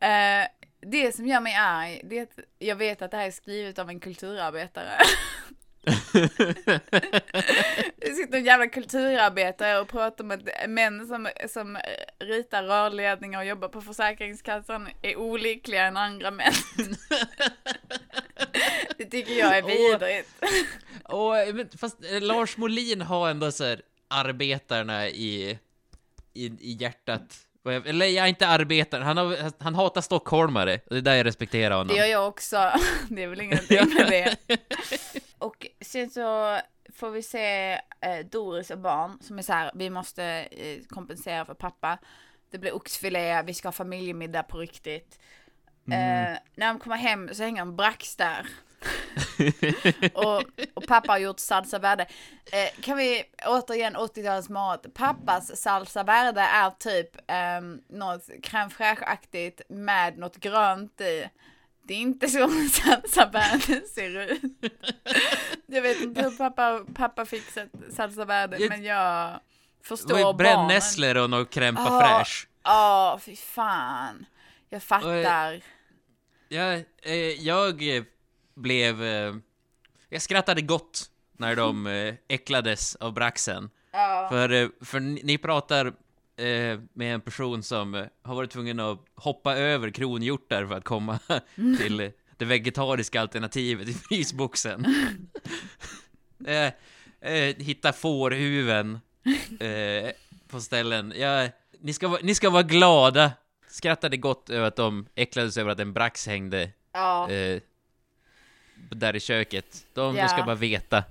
eh, det som gör mig arg, det är att jag vet att det här är skrivet av en kulturarbetare. *laughs* *laughs* Det sitter en jävla kulturarbetare och pratar att män som, som ritar rörledningar och jobbar på Försäkringskassan är olyckligare än andra män. *laughs* Det tycker jag är vidrigt. Och, men, fast eh, Lars Molin har ändå så här arbetarna i, i, i hjärtat. Och jag- Eller ja, inte arbetare, han, har, han hatar stockholmare. Och det är där jag respekterar honom. Det gör jag också. *laughs* Det är väl ingenting med det. *laughs* Och sen så får vi se eh, Doris och barn som är så här, vi måste eh, kompensera för pappa. Det blir oxfilé, vi ska ha familjemiddag på riktigt. Eh, när de kommer hem så hänger en brax där. *laughs* och, och pappa har gjort salsa verde. Eh, kan vi återigen 80-talets mat. Pappas salsa verde är typ um, något crème fraîche-aktigt med något grönt i. Det är inte så *laughs* salsa verde ser ut. Jag vet inte hur pappa, pappa fixat salsa verde Jag- men jag förstår barnen. brännässlor och något crème Ja. fraîche. Ja, fy fan. Jag fattar. Jag, eh, jag eh, blev... Eh, jag skrattade gott när de eh, äcklades av braxen. Ja. För, eh, för ni pratar eh, med en person som eh, har varit tvungen att hoppa över kronhjortar för att komma till eh, det vegetariska alternativet i frysboxen. *laughs* eh, eh, hitta fårhuven på ställen. Ja, ni, ska, vara- ni ska vara glada. Skrattade gott över att de äcklades över att en brax hängde Ja. där i köket. De, Ja. de ska bara veta.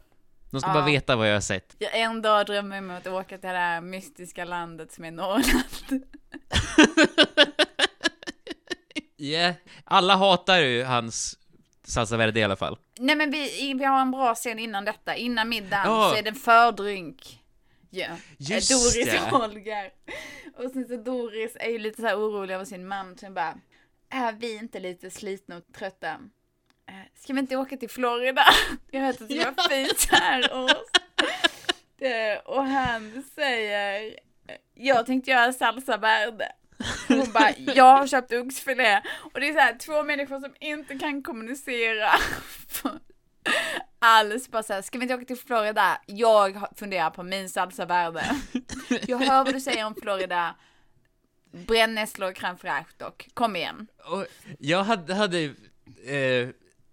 De ska Ja. bara veta vad jag har sett. Jag en dag drömmer jag om att åka till det här mystiska landet som är Norrland. *laughs* Yeah. Alla hatar ju hans salsa verde i alla fall. Nej men vi, vi har en bra scen innan detta. Innan middagen Ja. så är det en fördrink. Ja. Just Doris det. och Holger. Och sen så Doris är ju lite så orolig över sin man. Så bara, är vi inte lite slitna och trötta? Eh, Ska vi inte åka till Florida? *laughs* Jag vet att det var fint här. Det- Och han säger, jag tänkte göra salsa verde. Hon bara, jag har köpt oxfilé. Och det är så här, två människor som inte kan kommunicera. *laughs* Alls bara såhär, ska vi inte åka till Florida? Jag funderar på min salsa verde. Jag hör vad du säger om Florida. Brännässlor och crème fraîche dock. Kom igen. Och jag hade, hade eh,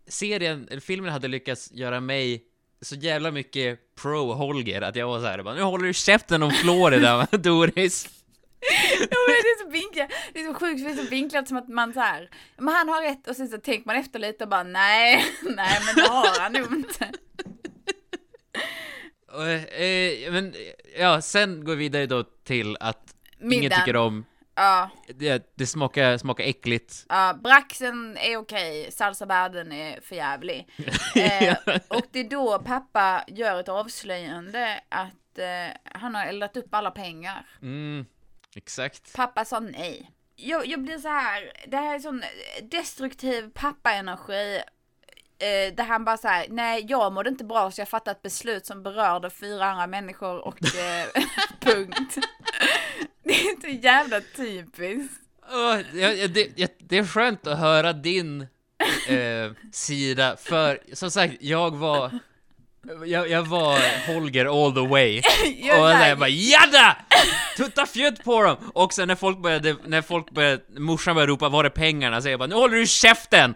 serien, eller filmen hade lyckats göra mig så jävla mycket pro Holger att jag var så här, bara, nu håller du käften om Florida, *laughs* Doris. Ja, men det är så vinklat, det är så sjukt, det är så vinklat som att man så här, men han har rätt och sen så tänker man efter lite och bara nej, *laughs* nej men det har han nog inte. Och, eh, men, ja, sen går vi vidare då till att ingen Middagen. tycker om, Ja, det, det smakar, smakar äckligt. ja, braxen är okej, salsa värden är för jävlig. *laughs* Eh, och det är då pappa gör ett avslöjande att eh, han har eldat upp alla pengar. Mm, exakt. Pappa sa nej. Jag, jag blir så här, det här är sån destruktiv pappaenergi. Eh, där han bara såhär, nej jag mådde inte bra så jag fattade ett beslut som berörde fyra andra människor och eh, *laughs* punkt. det är så jävla typiskt. Ja, det, ja, det är skönt att höra din eh, sida, för som sagt, jag var jag, jag var Holger all the way. *laughs* Och jag bara jadda! Tutta fjutt på dem! Och sen när folk började, när folk började, morsan började ropa var är pengarna? Så jag bara nu håller du käften!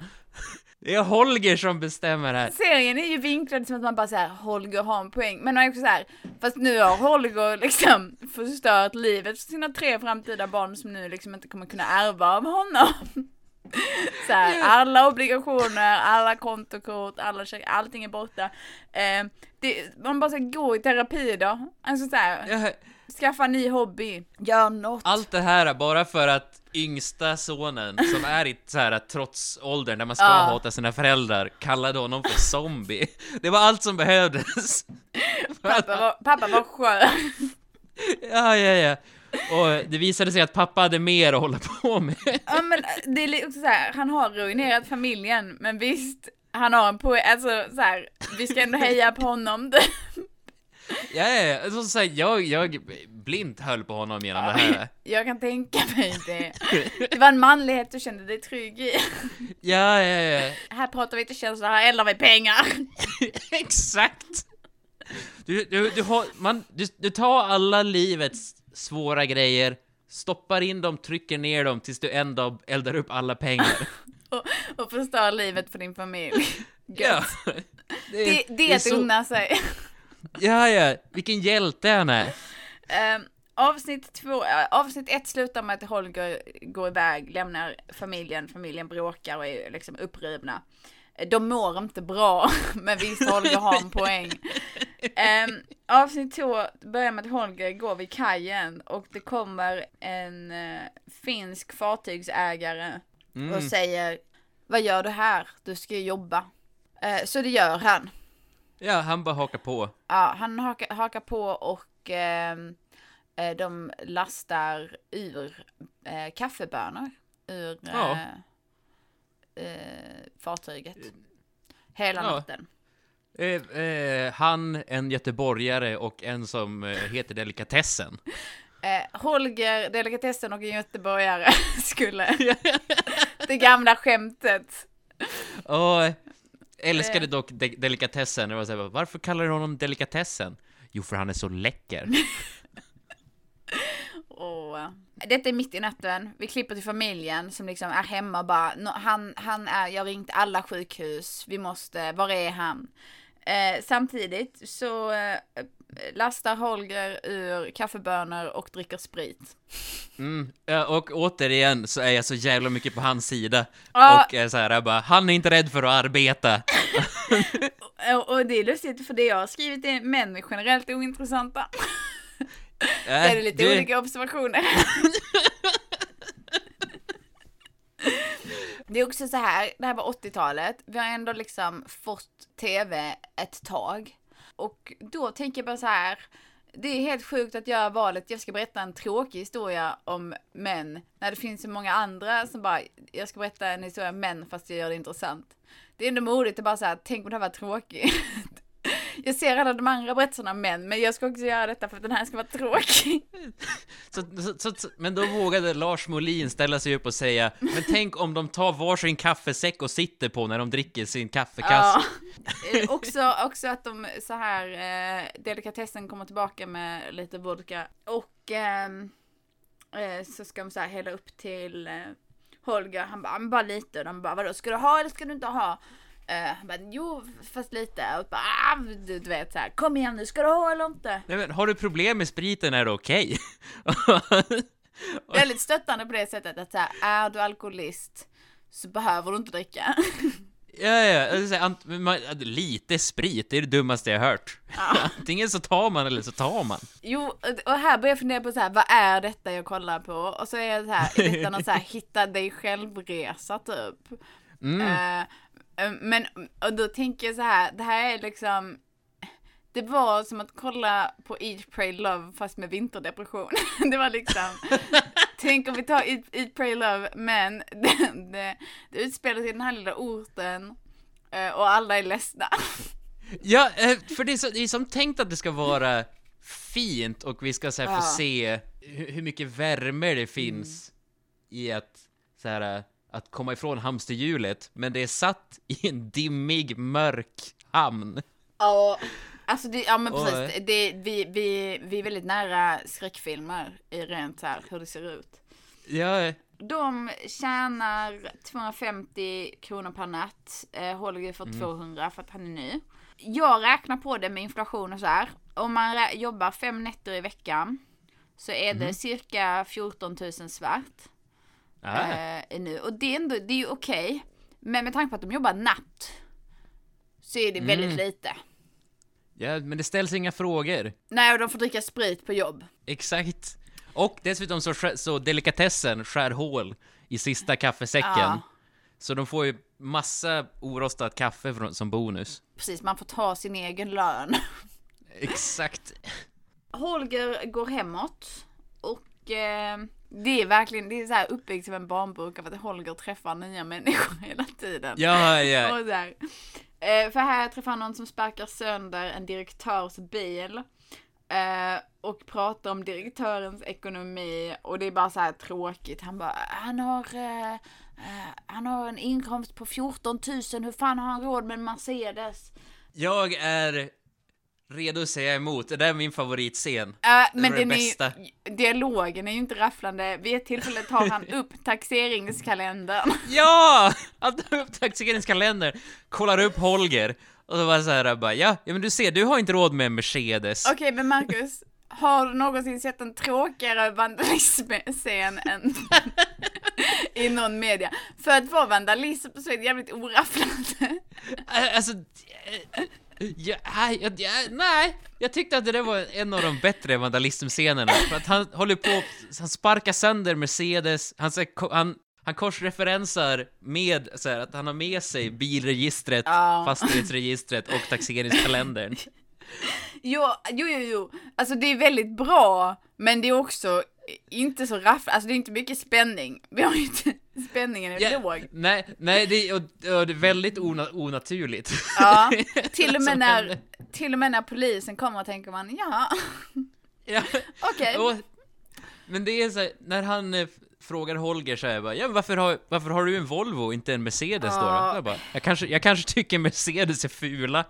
Det är Holger som bestämmer här. Serien är ju vinklad som att man bara säger Holger har en poäng, men man är också så här, fast nu har Holger liksom *laughs* förstört livet för sina tre framtida barn som nu liksom inte kommer kunna ärva av honom. *laughs* Så här, alla obligationer, alla kontokort, alla check, allting är borta. Eh, det, man bara ska gå i terapi då. Alltså så här, skaffa en ny hobby, gör något. allt det här bara för att yngsta sonen, som är i så här trotsåldern där man ska Ja. hata sina föräldrar, kallade honom för zombie. Det var allt som behövdes. Pappa var, pappa var skön. Ja, ja, ja. Och det visade sig att pappa hade mer att hålla på med. Ja men det är li- också så här, han har ruinerat familjen, men visst, han har en poäng, alltså så här, vi ska ändå heja på honom. Ja, ja, ja. Alltså, så här, jag, jag blint höll på honom genom det här. *laughs* Jag kan tänka mig det. Det var en manlighet du kände dig trygg i. Ja, ja, ja. Här pratar vi inte känslor, här eldar vi pengar. *laughs* Exakt! Du, du, du, har, man, du, du tar alla livets svåra grejer, stoppar in dem, trycker ner dem tills du en dag eldar upp alla pengar. *laughs* Och, och förstör livet för din familj. Ja. Gött. Det, Det, det är att unna sig. Ja, ja. Vilken hjälte han är. Ehm, avsnitt två, äh, avsnitt ett slutar med att Holger går iväg, lämnar familjen, familjen bråkar och är liksom upprivna. Eh, De mår inte bra, *laughs* men visst Holger har en poäng. Ehm, avsnitt två börjar med att Holger går vid kajen och det kommer en eh, finsk fartygsägare Mm. och säger Vad gör du här? Du ska ju jobba. Eh, så det gör han. Ja, han bara hakar på. Ja, han hakar, hakar på och ehm, eh, de lastar ur eh, kaffebönor ur Ja. eh, eh, fartyget. Hela Ja. natten. Eh, eh, han, en göteborgare och en som eh, heter Delikatessen. *laughs* Eh, Holger, delikatessen och en göteborgare *laughs* skulle... *laughs* det gamla skämtet. Och älskade dock de Delikatessen. Det var så här, varför kallar du honom Delikatessen? Jo, för han är så läcker. *laughs* Eh, detta är mitt i natten. Vi klipper till familjen som liksom är hemma och bara, "Nå, han, han är, jag har ringt alla sjukhus, vi måste, var är han? Eh, samtidigt så eh, lastar Holger ur kaffebönor och dricker sprit. Mm. ja, Och återigen så är jag så jävla mycket på hans sida. Ja. Och är så här, jag bara, han är inte rädd för att arbeta. *laughs* Och, det är lustigt för det jag har skrivit är män är generellt ointressanta. Det Äh, *laughs* är det lite du- olika observationer. *laughs* Det är också så här, det här var 80-talet, vi har ändå liksom fått tv ett tag. Och då tänker jag bara så här, det är helt sjukt att göra valet, jag ska berätta en tråkig historia om män, när det finns så många andra som bara, jag ska berätta en historia om män fast jag gör det intressant. Det är ändå modigt att bara säga, tänk om det här var tråkigt. Jag ser alla de andra berättelserna om män, men jag ska också göra detta för att den här ska vara tråkig. *laughs* Så, så, så, men då vågade Lars Molin ställa sig upp och säga, men tänk om de tar varsin kaffesäck och sitter på när de dricker sin kaffekasse. Ja. Eh, också, också att de så här, eh, delikatessen kommer tillbaka med lite vodka och ehm, eh, så ska de så här hälla upp till eh, Holger, han bara, "Ja, men bara lite och de bara, vadå ska du ha eller ska du inte ha? Eh, han bara, jo fast lite och bara, ah, du, du vet så här, kom igen nu, ska du ha eller inte? Nej, men, har du problem med spriten är det okej. Väldigt stöttande på det sättet att så här, är du alkoholist så behöver du inte dricka. *laughs* ja, ja, man, lite sprit, det är det dummaste jag hört. *laughs* Antingen så tar man eller så tar man. Jo, och här börjar jag fundera på så här, vad är detta jag kollar på? Och så är det så här, är detta någon så här, *laughs* hitta dig själv-resa typ. Mm. Eh, men, och då tänker jag så här, det här är liksom, det var som att kolla på Eat, Pray, Love fast med vinterdepression. *laughs* det var liksom, tänk om vi tar Eat, Eat Pray, Love, men *laughs* det, det, det utspelar sig i den här lilla orten eh, och alla är ledsna. Ja, eh, för det är, så, det är som tänkt att det ska vara fint och vi ska så här, få Ja. se hur, hur mycket värme det finns i att så här, att komma ifrån hamsterhjulet, men det är satt i en dimmig, mörk hamn. Ja, alltså det, ja men Och- precis. Det, vi, vi, vi är väldigt nära skräckfilmer i rent så här hur det ser ut. Ja, De tjänar 250 kronor per natt. Eh, Holger får 200 för att han är ny. Jag räknar på det med inflation och så här. Om man jobbar fem nätter i veckan så är det cirka 14 000 svart. Eh, nu. Och det är, ändå, det är ju okej. Men med tanke på att de jobbar natt så är det väldigt lite. ja, men det ställs inga frågor. Nej, och de får dricka sprit på jobb. Exakt. Och dessutom så, så delikatessen skär hål i sista kaffesäcken. Ja. Så de får ju massa orostat kaffe från, som bonus. Precis, man får ta sin egen lön. Exakt. Holger går hemåt och eh, det är verkligen, det är så här uppbyggt som en barnbok av att Holger träffar nya människor *laughs* hela tiden. Ja, ja. *laughs* Och så här. Eh, för här träffar han någon som sparkar sönder en direktörs bil. Eh, och pratar om direktörens ekonomi och det är bara så här tråkigt. Han bara, han har, eh, han har en inkomst på 14 000, hur fan har han råd med en Mercedes? Jag är redo att säga emot. Det där är min favoritscen. Äh, Det men det är, bästa. ju- dialogen är ju inte rafflande. Vid ett tillfälle tar han *laughs* upp taxeringskalendern. Ja! Han tar upp taxeringskalender, kollar upp Holger, och så var så här bara, ja, ja men du ser, du har inte råd med en Mercedes. Okej, men Marcus, har du någonsin sett en tråkigare vandalismscen än *laughs* i någon media? För att vara vandalism så är det jävligt orafflande. Alltså, ja, nej, jag- ja, nej, jag tyckte att det där var en av de bättre vandalismscenerna, för att han håller på, han sparkar sönder Mercedes, han, han, han korsreferensar med så här, att han har med sig bilregistret, Ja. fastighetsregistret och taxeringskalendern. Jo, jo, jo, jo. Alltså det är väldigt bra, men det är också inte så raff, alltså det är inte mycket spänning. Vi har inte, spänningen är Ja, låg. nej, nej, det, är- och, och det är väldigt ona, onaturligt. Ja, *laughs* till och, med när, till och med när polisen kommer tänker man, ja, Ja. *laughs* okej. Och, men det är så här, när han eh, frågar Holger så här bara, ja men varför har, varför har du en Volvo och inte en Mercedes då? Ja. då? Jag, bara, jag, kanske, jag kanske tycker Mercedes är fula.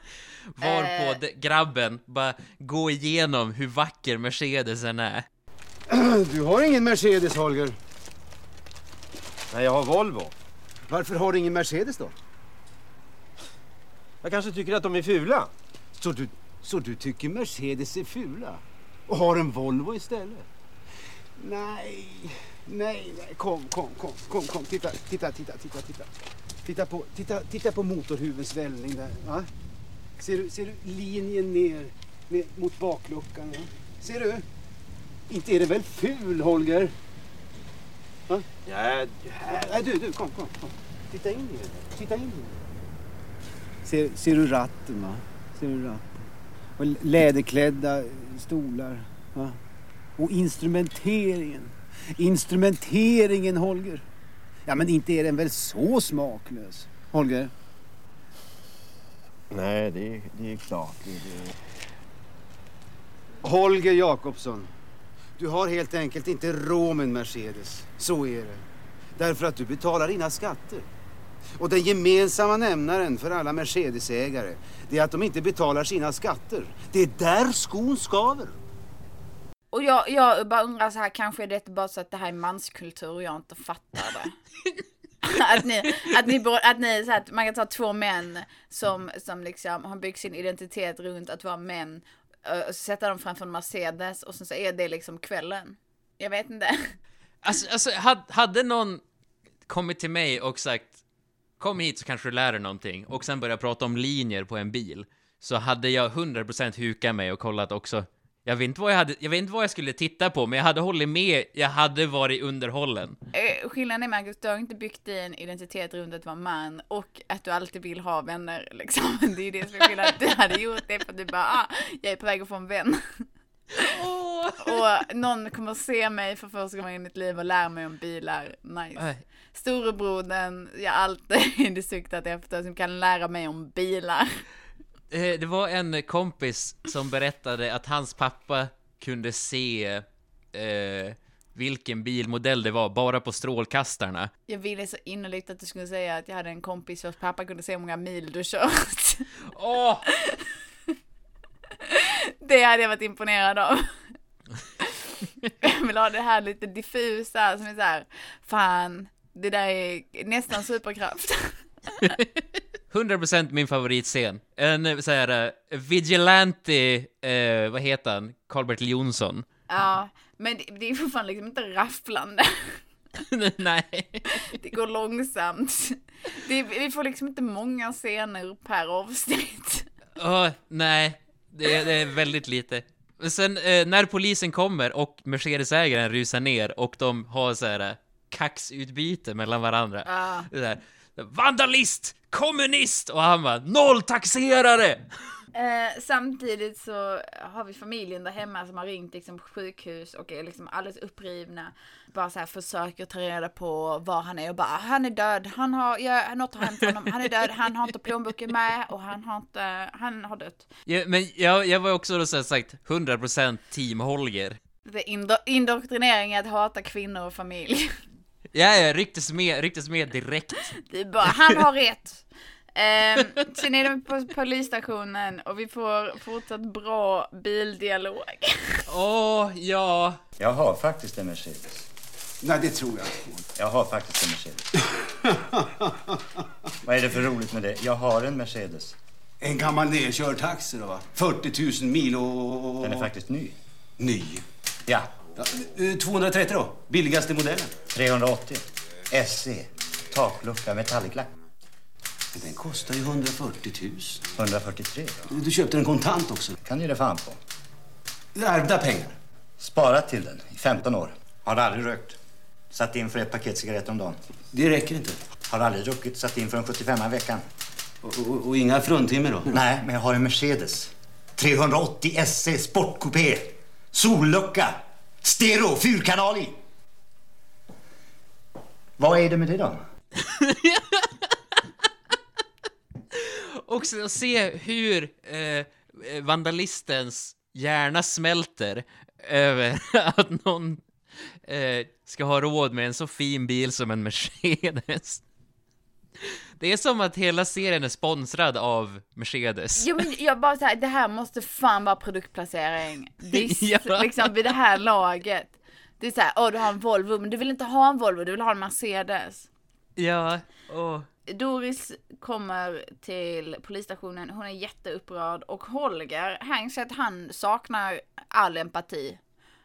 Varpå Eh. de, grabben bara går igenom hur vacker Mercedesen är. *clears throat* Du har ingen Mercedes, Holger. Nej, jag har Volvo. Varför har du ingen Mercedes då? Jag kanske tycker att de är fula. Så du, så du tycker Mercedes är fula? Och har en Volvo istället? Nej, nej, nej. Kom, kom, kom, kom, kom. Titta, titta, titta, titta, titta. Titta på, titta, titta på motorhuvudets vällning där. Va? Ser, du, ser du linjen ner, ner mot bakluckan? Va? Ser du? Inte är det väl ful, Holger? Ja, Nej, du, du, kom, kom, kom. Titta in i den. Titta in i den. Ser, ser du ratten, va? Ser du ratten? Och läderklädda stolar, va? Och instrumenteringen. Instrumenteringen, Holger. Ja, men inte är den väl så smaklös, Holger? nej, det är, det är klart. Det, det... Holger Jakobsson. Du har helt enkelt inte råd med en Mercedes. Så är det. Därför att du betalar dina skatter. Och den gemensamma nämnaren för alla Mercedesägare det är att de inte betalar sina skatter. Det är där skon skaver. Och jag, jag bara undrar så här, kanske är det bara så att det här är manskultur och jag inte fattar det. *laughs* att ni, att ni, att ni så att man kan ta två män som, som liksom har byggt sin identitet runt att vara män Eh, och så sätta dem framför en Mercedes och sen så är det liksom kvällen. Jag vet inte. Alltså, alltså hade, hade någon kommit till mig och sagt Kom hit så kanske du lär dig någonting och sen börja prata om linjer på en bil så hade jag 100% hukat mig och kollat också. Jag vet, inte vad jag, hade, jag vet inte vad jag skulle titta på, men jag hade hållit med, jag hade varit underhållen. Eh, Skillnaden är Marcus, du har inte byggt din identitet runt att vara man och att du alltid vill ha vänner liksom. *laughs* Det är ju det som är skillnaden. Du hade gjort det för att du bara, ah, jag är på väg att få en vän. Och någon kommer se mig för första gången i mitt liv och lära mig om bilar. Nice. Äh, Storebrodern jag alltid *laughs* suktat efter som kan lära mig om bilar. Eh, Det var en kompis som berättade att hans pappa kunde se eh, vilken bilmodell det var, bara på strålkastarna. Jag ville så innerligt att du skulle säga att jag hade en kompis vars pappa kunde se hur många mil du kört. Åh! *laughs* Det hade jag varit imponerad av. Jag vill ha det här lite diffusa som är så här, fan, det där är nästan superkraft. *laughs* 100% min favoritscen. En eh, så här uh, vigilante, uh, vad heter han? Karl-Bertil Jonsson. Ja, men det, det är fortfarande liksom inte rafflande. *laughs* Nej. Det går långsamt. Det, vi får liksom inte många scener per avsnitt. Åh, nej. Det, är- det är väldigt lite. Men Sen eh, när polisen kommer och Mercedes-ägaren rusar ner och de har så här eh, kaxutbyte mellan varandra. Ja. Det där, Vandalist! Kommunist! Och han bara nolltaxerare! Eh, samtidigt så har vi familjen där hemma som har ringt liksom på sjukhus och är liksom alldeles upprivna. Bara så här försöker ta reda på var han är och bara han är död, han har, ja, något har hänt honom, han är död, han har inte plånboken med och han har inte, han har dött. Ja, men jag, jag var också då så sagt 100% team Holger. Det är indo- indoktrinering att hata kvinnor och familj. Ja, ja, rycktes med, rycktes med direkt. Bara, han har rätt. Eh, *laughs* sen är de på polisstationen och vi får fortsatt bra bildialog. Åh, ja. Jag har faktiskt en Mercedes. Nej, det tror jag inte. Jag har faktiskt en Mercedes. *laughs* Vad är det för roligt med det? Jag har en Mercedes. En gammal nedkörd taxi då, va? 40 000 mil och- Den är faktiskt ny. Ny. Ja, Ja, eh, 230 då? Billigaste modellen? 380. SE. Taklucka, metalliclack. Men Den kostar ju 140 000. 143. Du köpte den kontant också. Kan ge det fan på. Ärvda pengar. Sparat till den i 15 år. Har aldrig rökt. Satt in för ett paket cigaretter om dagen. Det räcker inte. Har aldrig druckit. Satt in för en 75 i veckan. Och, och, och inga fruntimmer då? Nej, men jag har en Mercedes. 380 SE Sportcoupé. Sollucka. Stereo, fyrkanal i. Vad är det med det då? *laughs* Också att se hur eh, eh vandalistens hjärna smälter över *laughs* att någon eh, ska ha råd med en så fin bil som en Mercedes. Det är som att hela serien är sponsrad av Mercedes. Jo men jag bara såhär, det här måste fan vara produktplacering. Visst, *laughs* Ja. liksom vid det här laget. Det är såhär, åh du har en Volvo, men du vill inte ha en Volvo, du vill ha en Mercedes. Ja, åh. Doris kommer till polisstationen, hon är jätteupprörd och Holger, han att han saknar all empati.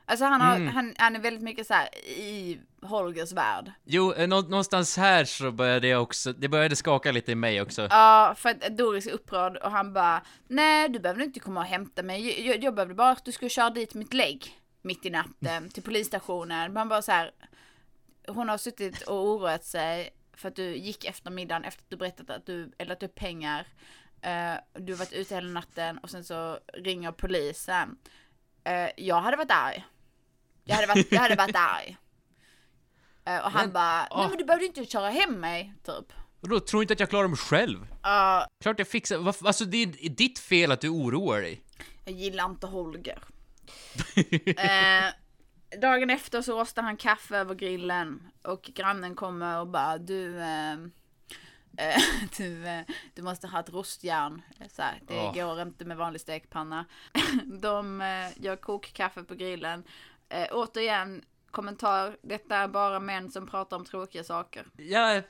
Alltså han, har, han, han är väldigt mycket så här i Holgers värld. Jo, eh, nå- någonstans här så började jag också, det började skaka lite i mig också. Ja, för att Doris är upprörd och han bara Nej, du behöver inte komma och hämta mig. Jag, jag behövde bara att du skulle köra dit mitt lägg mitt i natten till polisstationen. Man bara så här. Hon har suttit och oroat sig för att du gick efter middagen efter att du berättat att du eldat upp pengar. Eh, du har varit ute hela natten och sen så ringer polisen. Eh, jag hade varit arg. Jag hade varit, jag hade varit *laughs* arg. Eh, och han bara, nej åh. men du behövde inte köra hem mig, typ. Och då tror inte att jag klarar mig själv. Ja, Klart jag fixar, varf- alltså det är ditt fel att du oroar dig. Jag gillar inte Holger. *laughs* eh, dagen efter så rostar han kaffe över grillen och grannen kommer och bara du eh, *laughs* eh, du, du måste ha ett rostjärn. Så här, det Åh. går inte med vanlig stekpanna. *laughs* De eh, gör kokkaffe på grillen. Eh, återigen, kommentar. Detta är bara män som pratar om tråkiga saker. Ja, eh,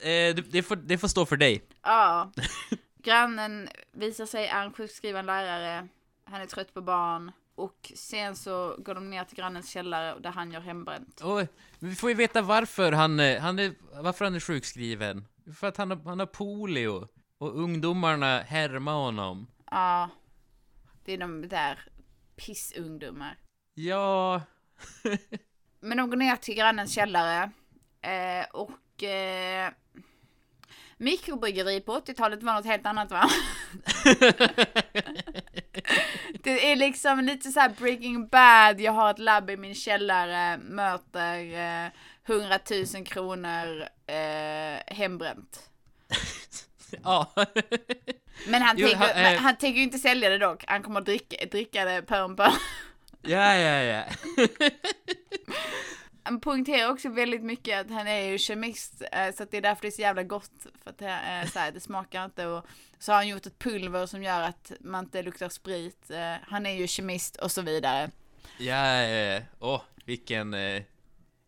det, det, får, det får stå för dig. Ja. *laughs* Grannen visar sig är en sjukskriven lärare. Han är trött på barn. Och sen så går de ner till grannens källare där han gör hembränt. Och vi får ju veta varför han, eh, han är, varför han är sjukskriven. För att han har, han har polio. Och ungdomarna härmar honom. Ja. Det är de där pissungdomar. Ja, *laughs* Men de går ner till grannens källare. Eh, och eh, mikrobryggeri på 80-talet var något helt annat va? *laughs* det är liksom lite så här Breaking Bad, jag har ett labb i min källare, möter eh, 100 000 kronor eh, hembränt. *laughs* ja. Men han, Jo, tänker, han, eh, han tänker ju inte sälja det dock, han kommer att dricka, dricka det pö om pö. Ja, ja, ja. *laughs* Han poängterar också väldigt mycket att han är ju kemist, eh, så att det är därför det är så jävla gott. För att det, är så här, det smakar inte och så har han gjort ett pulver som gör att man inte luktar sprit. Eh, Han är ju kemist och så vidare. Ja, ja, ja. Åh, vilken... Eh,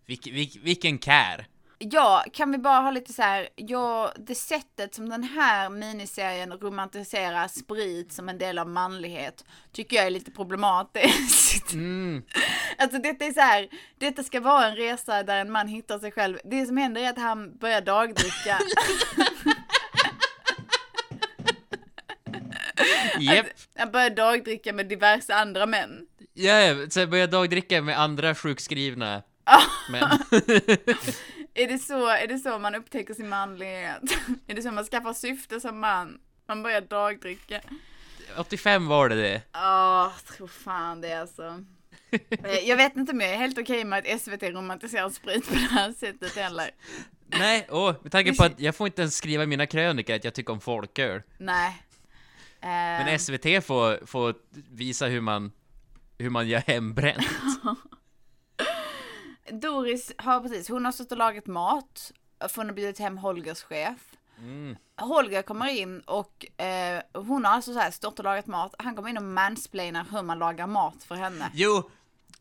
vilk, vilk, vilken kär. Ja, kan vi bara ha lite så här, ja, det sättet som den här miniserien romantiserar sprit som en del av manlighet tycker jag är lite problematiskt. Mm. *laughs* Alltså detta är så här, detta ska vara en resa där en man hittar sig själv. Det som händer är att han börjar dagdricka. *laughs* Japp. Han börjar dagdricka med diverse andra män. Ja, ja, så börjar dagdricka med andra sjukskrivna *laughs* män. Är det så, är det så man upptäcker sin manlighet? *laughs* Är det så man skaffar syfte som man? Man börjar dagdricka. 85 var det det. Ja, tror fan det alltså. Eh, Jag vet inte om jag är helt okej med att SVT romantiserar sprit på det här sättet heller. Nej, åh, med tanke på att jag får inte ens skriva i mina krönikor att jag tycker om folköl. Nej. Eh, Men SVT får, får visa hur man, hur man gör hembränt. *laughs* Doris har precis, hon har stått och lagat mat. För hon har bjudit hem Holgers chef. Mm. Holger kommer in och eh, hon har alltså så här stått och lagat mat. Han kommer in och mansplainar hur man lagar mat för henne. Jo,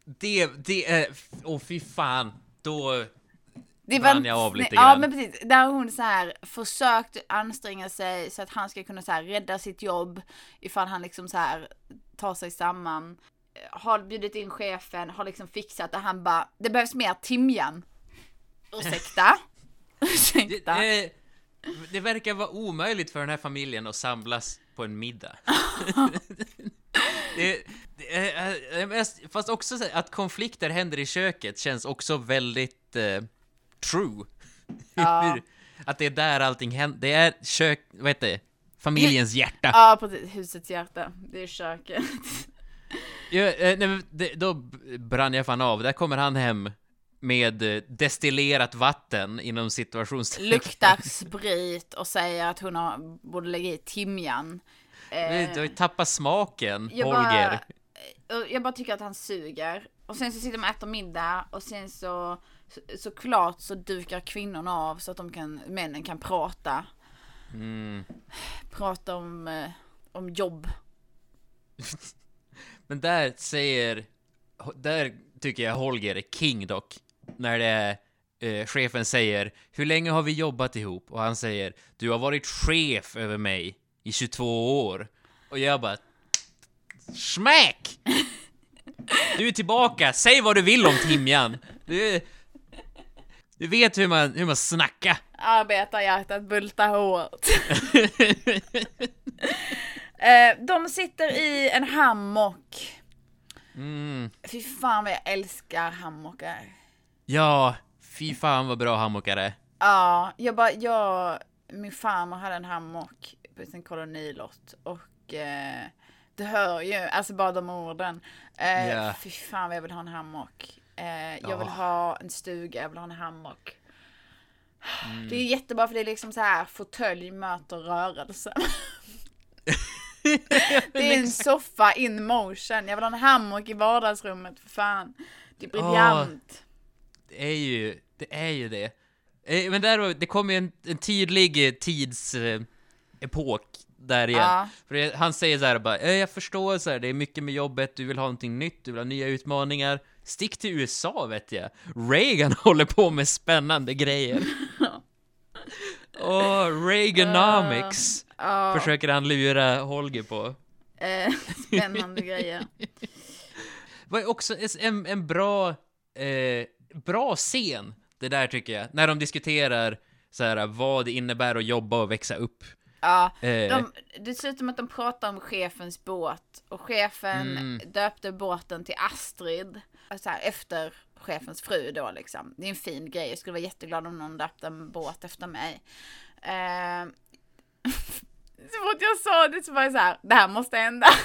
det, det är, åh fy fan, då, Det brann jag av lite Ja grann. men precis, där hon så här försökt anstränga sig så att han ska kunna så här rädda sitt jobb ifall han liksom så här tar sig samman. Har bjudit in chefen, har liksom fixat det, han bara, det behövs mer timjan. Ursäkta? *laughs* Ursäkta? det, eh, det verkar vara omöjligt för den här familjen att samlas på en middag. *laughs* det, det, är- är mest- fast också att konflikter händer i köket känns också väldigt eh, true. *laughs* Ja. att det är där allting händer. Det är kök, vad heter det? Familjens hjärta. Ja precis, husets hjärta. Det är köket. Ja, eh, nej, då brann jag fan av. Där kommer han hem med eh, destillerat vatten inom situationstecken. Luktar sprit och säger att hon har, borde lägga i timjan. Du har ju tappat smaken, Jag Holger. bara, jag bara tycker att han suger. Och sen så sitter de och äter middag och sen så, så såklart så dukar kvinnorna av så att de kan, männen kan prata. Mm. Prata om, eh, om jobb. *laughs* Men där säger... Där tycker jag Holger är king dock. När det är... Eh, chefen säger Hur länge har vi jobbat ihop? Och han säger Du har varit chef över mig i 22 år. Och jag bara... Smack! *laughs* Du är tillbaka, säg vad du vill om timjan. Du, du vet hur man, hur man snackar. Arbetarhjärtat bultar hårt. *laughs* eh, de sitter i en hammock. Mm. Fy fan vad jag älskar hammockar. Ja, fy fan vad bra hammockar är. Ja, jag bara, jag, min farmor hade en hammock på sin kolonilott och eh, det hör ju, alltså bara de orden. Eh, Ja. Fy fan vad jag vill ha en hammock. Eh, jag vill Ja. ha en stuga, jag vill ha en hammock. Mm. Det är jättebra för det är liksom så här fåtölj möter rörelse. *laughs* *laughs* det är en soffa in motion. Jag vill ha en hammock i vardagsrummet för fan. Det är briljant. Det är ju, det är ju det. Eh, Men där, det kommer ju en, en tydlig eh, tidsepok epok där igen. Ja. För det, han säger så här bara, "Eh, jag förstår så här, det är mycket med jobbet, du vill ha någonting nytt, du vill ha nya utmaningar. Stick till USA vet jag. Reagan *laughs* håller på med spännande grejer. *laughs* Åh, Reaganomics! Ja, Försöker han lura Holger på. eh, *laughs* spännande grejer. var ju också en, en bra, eh, bra scen, det där tycker jag. När de diskuterar så här, vad det innebär att jobba och växa upp. Ja, Eh. de, dessutom att de pratar om chefens båt och chefen Mm. döpte båten till Astrid. Så här, efter chefens fru då liksom. Det är en fin grej. Jag skulle vara jätteglad om någon döpte en båt efter mig. Eh, *laughs* Så fort jag sa det så var jag så här, det här måste hända. *laughs*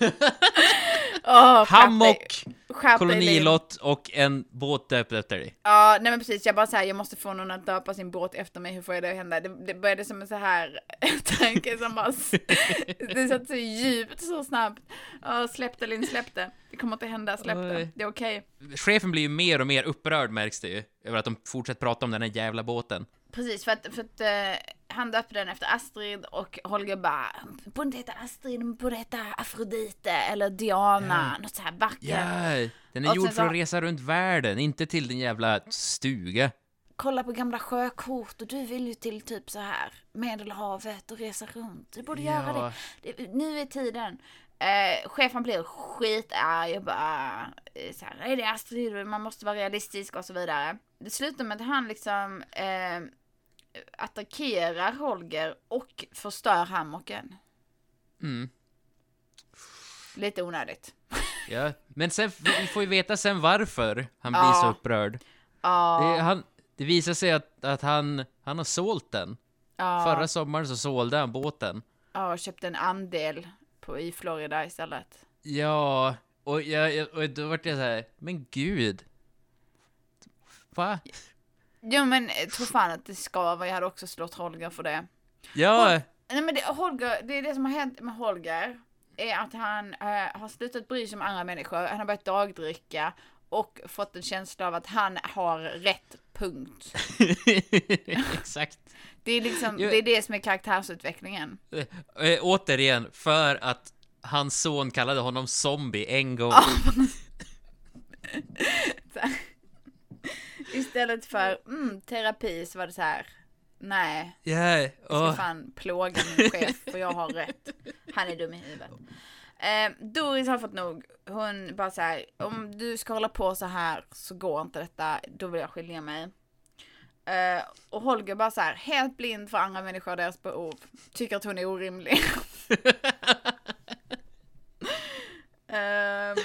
Dig. Hammock, kolonilott och en båt döpt efter dig. Ja, nej men precis, jag bara säger jag måste få någon att döpa sin båt efter mig, hur får jag det att hända? Det, det började som en så här *laughs* tanke som bara, *laughs* det satt så djupt så snabbt. Ja, släppte Linn, släppte. Det kommer inte hända, släppte. Oj. Det är okej. Chefen blir ju mer och mer upprörd märks det ju, över att de fortsätter prata om den här jävla båten. Precis, för att, för att eh, han döpte den efter Astrid och Holger bara, borde inte heta Astrid, den borde heta Afrodite eller Diana, något så här vackert. Ja, den är Och gjord för att så- resa runt världen, inte till din jävla stuga. Kolla på gamla sjökort och du vill ju till typ så här Medelhavet och resa runt. Du borde göra Ja. det. det. Nu är tiden. Eh, chefen blir skitarg och bara eh, så här, är det Astrid, man måste vara realistisk och så vidare. Det slutar med att han liksom eh, attackerar Holger och förstör hammocken. Mm. Lite onödigt. Ja, men sen, vi får ju veta sen varför han blir Ja. så upprörd. Ja, Det, han, det visar sig att, att han, han har sålt den. ja, Förra sommaren så sålde han båten. ja, köpte en andel på, i Florida istället. Ja, och, jag, och då vart jag så här, men gud. Va? Jo men eh, tro fan att det ska vara, jag hade också slått Holger för det. Ja, Nej men det, Holger, det är det som har hänt med Holger. Är att han eh, har slutat bry sig om andra människor, han har börjat dagdricka och fått en känsla av att han har rätt punkt. *laughs* exakt. Det är liksom, det är det som är karaktärsutvecklingen. Eh, återigen, för att hans son kallade honom zombie en gång. *laughs* Istället för mm, terapi så var det så här. Nej, Ja, jag ska fan plåga min chef för jag har rätt. Han är dum i huvudet. Eh, Doris har fått nog. Hon bara så här, om du ska hålla på så här så går inte detta, då vill jag skilja mig. Eh, och Holger bara så här, helt blind för andra människor och deras behov. Tycker att hon är orimlig. *laughs* Ehm,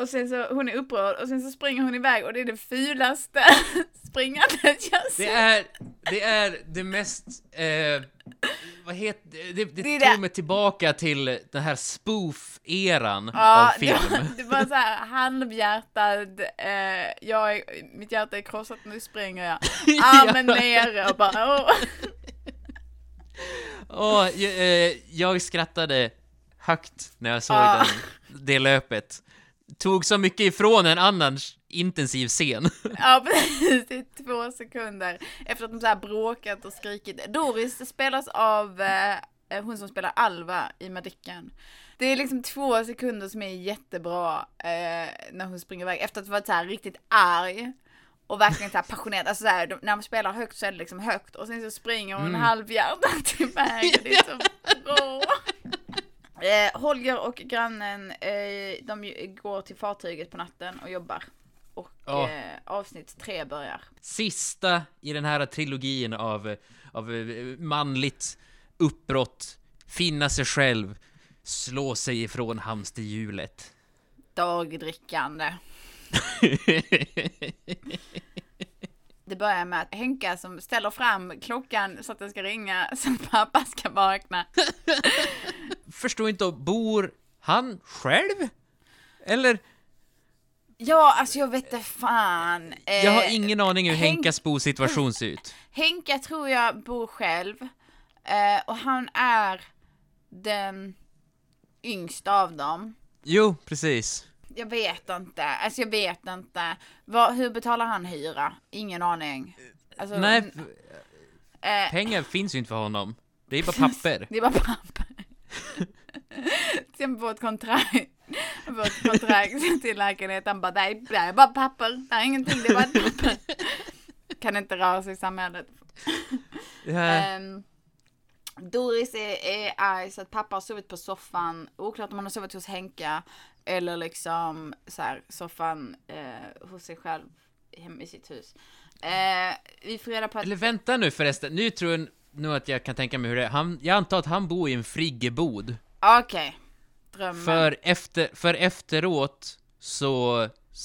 och sen så, hon är upprörd och sen så springer hon iväg och det är det fulaste *laughs* springandet jag Det sett. är, det är det mest, eh, vad heter det? Det, det Det tog det- mig tillbaka till den här spoof-eran Ja, av film. Det, var- det var så här halvhjärtad, eh, jag är, mitt hjärta är krossat, nu springer jag. *laughs* Armen nere och bara åh. *laughs* Åh, jag, eh, jag skrattade högt när jag såg Ja. den, det löpet. Tog så mycket ifrån en annan intensiv scen. *laughs* Ja precis, i två sekunder efter att de så här bråkat och skrikit. Doris spelas av eh, hon som spelar Alva i Madicken. Det är liksom två sekunder som är jättebra eh, när hon springer iväg efter att ha varit så här riktigt arg. Och verkligen så här passionerad, alltså så här, när man spelar högt så är det liksom högt och sen så springer hon Mm. halvhjärtat iväg *laughs* det är så bra. Eh, Holger och grannen, eh, de går till fartyget på natten och jobbar. Och Ja. eh, avsnitt tre börjar. Sista i den här trilogin av, av eh, manligt uppbrott, finna sig själv, slå sig ifrån hamsterhjulet. Dagdrickande. *laughs* Det börjar med att Henka som ställer fram klockan så att den ska ringa *laughs* så att pappa ska vakna. *laughs* Förstår inte, bor han själv? Eller? Ja, alltså jag vet inte fan. Eh, Jag har ingen aning hur Henk- Henkas bosituation ser ut. *laughs* Henka tror jag bor själv. Eh, och han är den yngsta av dem. Jo, precis. Jag vet inte, alltså jag vet inte. Vad, hur betalar han hyra? Ingen aning. Alltså, Nej, eh, pengar finns ju inte för honom. Det är bara papper. Det är bara papper. *laughs* Sen ett kontrakt, ett kontrakt till lägenheten bara, är, det är bara papper, det är ingenting, det är bara ett papper. *laughs* Kan inte röra sig i samhället. Ja. Ehm, Doris är, är arg så att pappa har sovit på soffan, oklart om han har sovit hos Henka eller liksom så här, soffan eh, hos sig själv hemma i sitt hus. Eh, vi får reda på att Eller vänta nu förresten, nu tror jag nu att jag kan tänka mig hur det är. Han, jag antar att han bor i en friggebod. Okej. Drömmen. För, efter, för efteråt så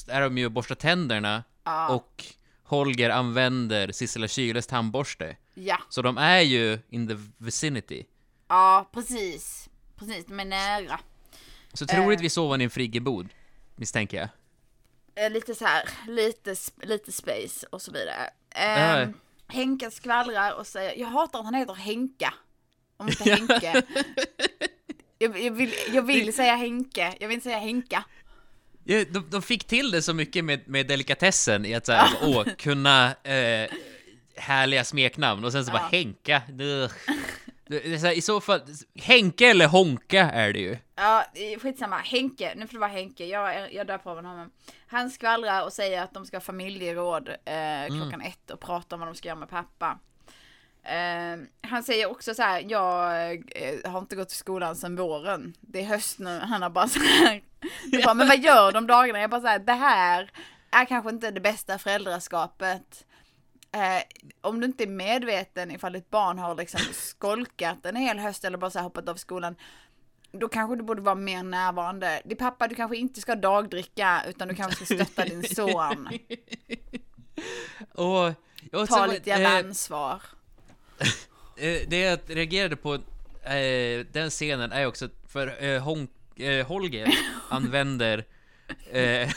är de ju och borstar tänderna Ja. och Holger använder Sissela Kyles tandborste. Ja. Så de är ju in the vicinity. Ja, precis. Precis, de är nära. Så Eh. troligtvis sov han i en friggebod, misstänker jag. Eh, lite så här, lite, lite space och så vidare. Ja. Eh, Henka skvallrar och säger, jag hatar att han heter Henka. Om inte *laughs* Henke. jag, jag, vill, jag vill säga Henke, jag vill inte säga Henka. Ja, de, de fick till det så mycket med, med delikatessen i att såhär, åh, kunna eh, härliga smeknamn och sen så bara Henka. Ugh. Det är så här, I så fall, Henke eller Honka är det ju. Ja, skitsamma. Henke, nu får det vara Henke. Jag, jag dör på honom. Han skvallrar och säger att de ska ha familjeråd eh, klockan ett och prata om vad de ska göra med pappa. Eh, han säger också så här, jag eh, har inte gått till skolan sedan våren. Det är höst nu. Han har bara så här, *laughs* bara, men vad gör de dagarna? Jag bara så här, det här är kanske inte det bästa föräldraskapet. Eh, om du inte är medveten ifall ditt barn har liksom skolkat en hel höst eller bara så hoppat av skolan då kanske du borde vara mer närvarande. Din pappa, du kanske inte ska dagdricka utan du kanske ska stötta din son. *laughs* Och, och Ta lite jävla eh, ansvar. *laughs* Eh, det jag reagerade på eh, den scenen är också för eh, Hon, eh, Holger *laughs* använder eh,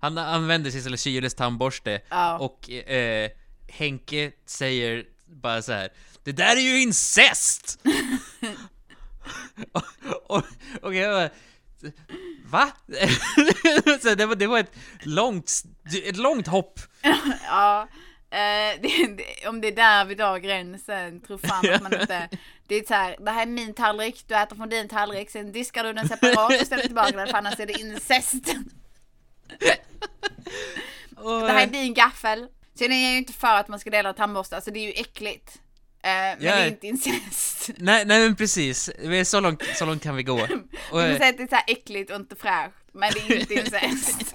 han använder Sissela Kyles tandborste Ja. och eh, Henke säger bara så här Det där är ju incest! *laughs* och, och, och jag bara Va? *laughs* så det, var, det var ett långt, ett långt hopp. *laughs* Ja, eh, det, det, om det är där vi drar gränsen, tror fan att man inte... Det är så här, det här är min tallrik, du äter från din tallrik, sen diskar du den separat och ställer tillbaka den, för annars är det incest. Och, Det här är din gaffel. Sen är jag ju inte för att man ska dela tandborstar, alltså det är ju äckligt. Eh, men Ja. det är inte incest. *laughs* Nej, nej men precis, Vi är så långt, så långt kan vi gå. *laughs* Och, Man kan säga att det är så här äckligt och inte fräscht, men det är inte incest. *laughs*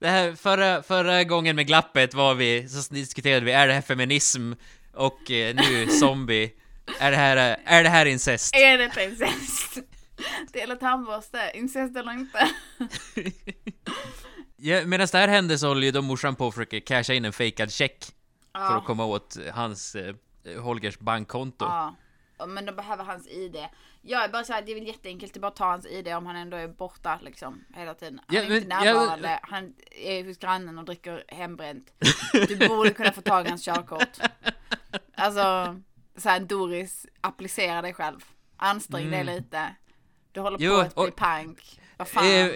det här, förra, förra gången med glappet var vi, så diskuterade vi, är det här feminism? Och eh, nu zombie. Är det här, eh, är det här incest? är det incest? Dela tandborste, incest eller inte? Ja, Medan det här händer så håller ju de morsan på och försöker casha in en fejkad check för Ja. att komma åt hans, eh, Holgers bankkonto. Ja, Ja, men de behöver hans ID. Jag är bara såhär, det är väl jätteenkelt, är bara att ta hans ID om han ändå är borta liksom hela tiden. Han Ja, är inte men- ja, närvarande, han är hos grannen och dricker hembränt. Du borde kunna få tag i hans körkort. Alltså, såhär Doris, applicera dig själv. Ansträng dig lite. Du håller Mm. Jo, på att bli och- pank. Vad fan. Eh,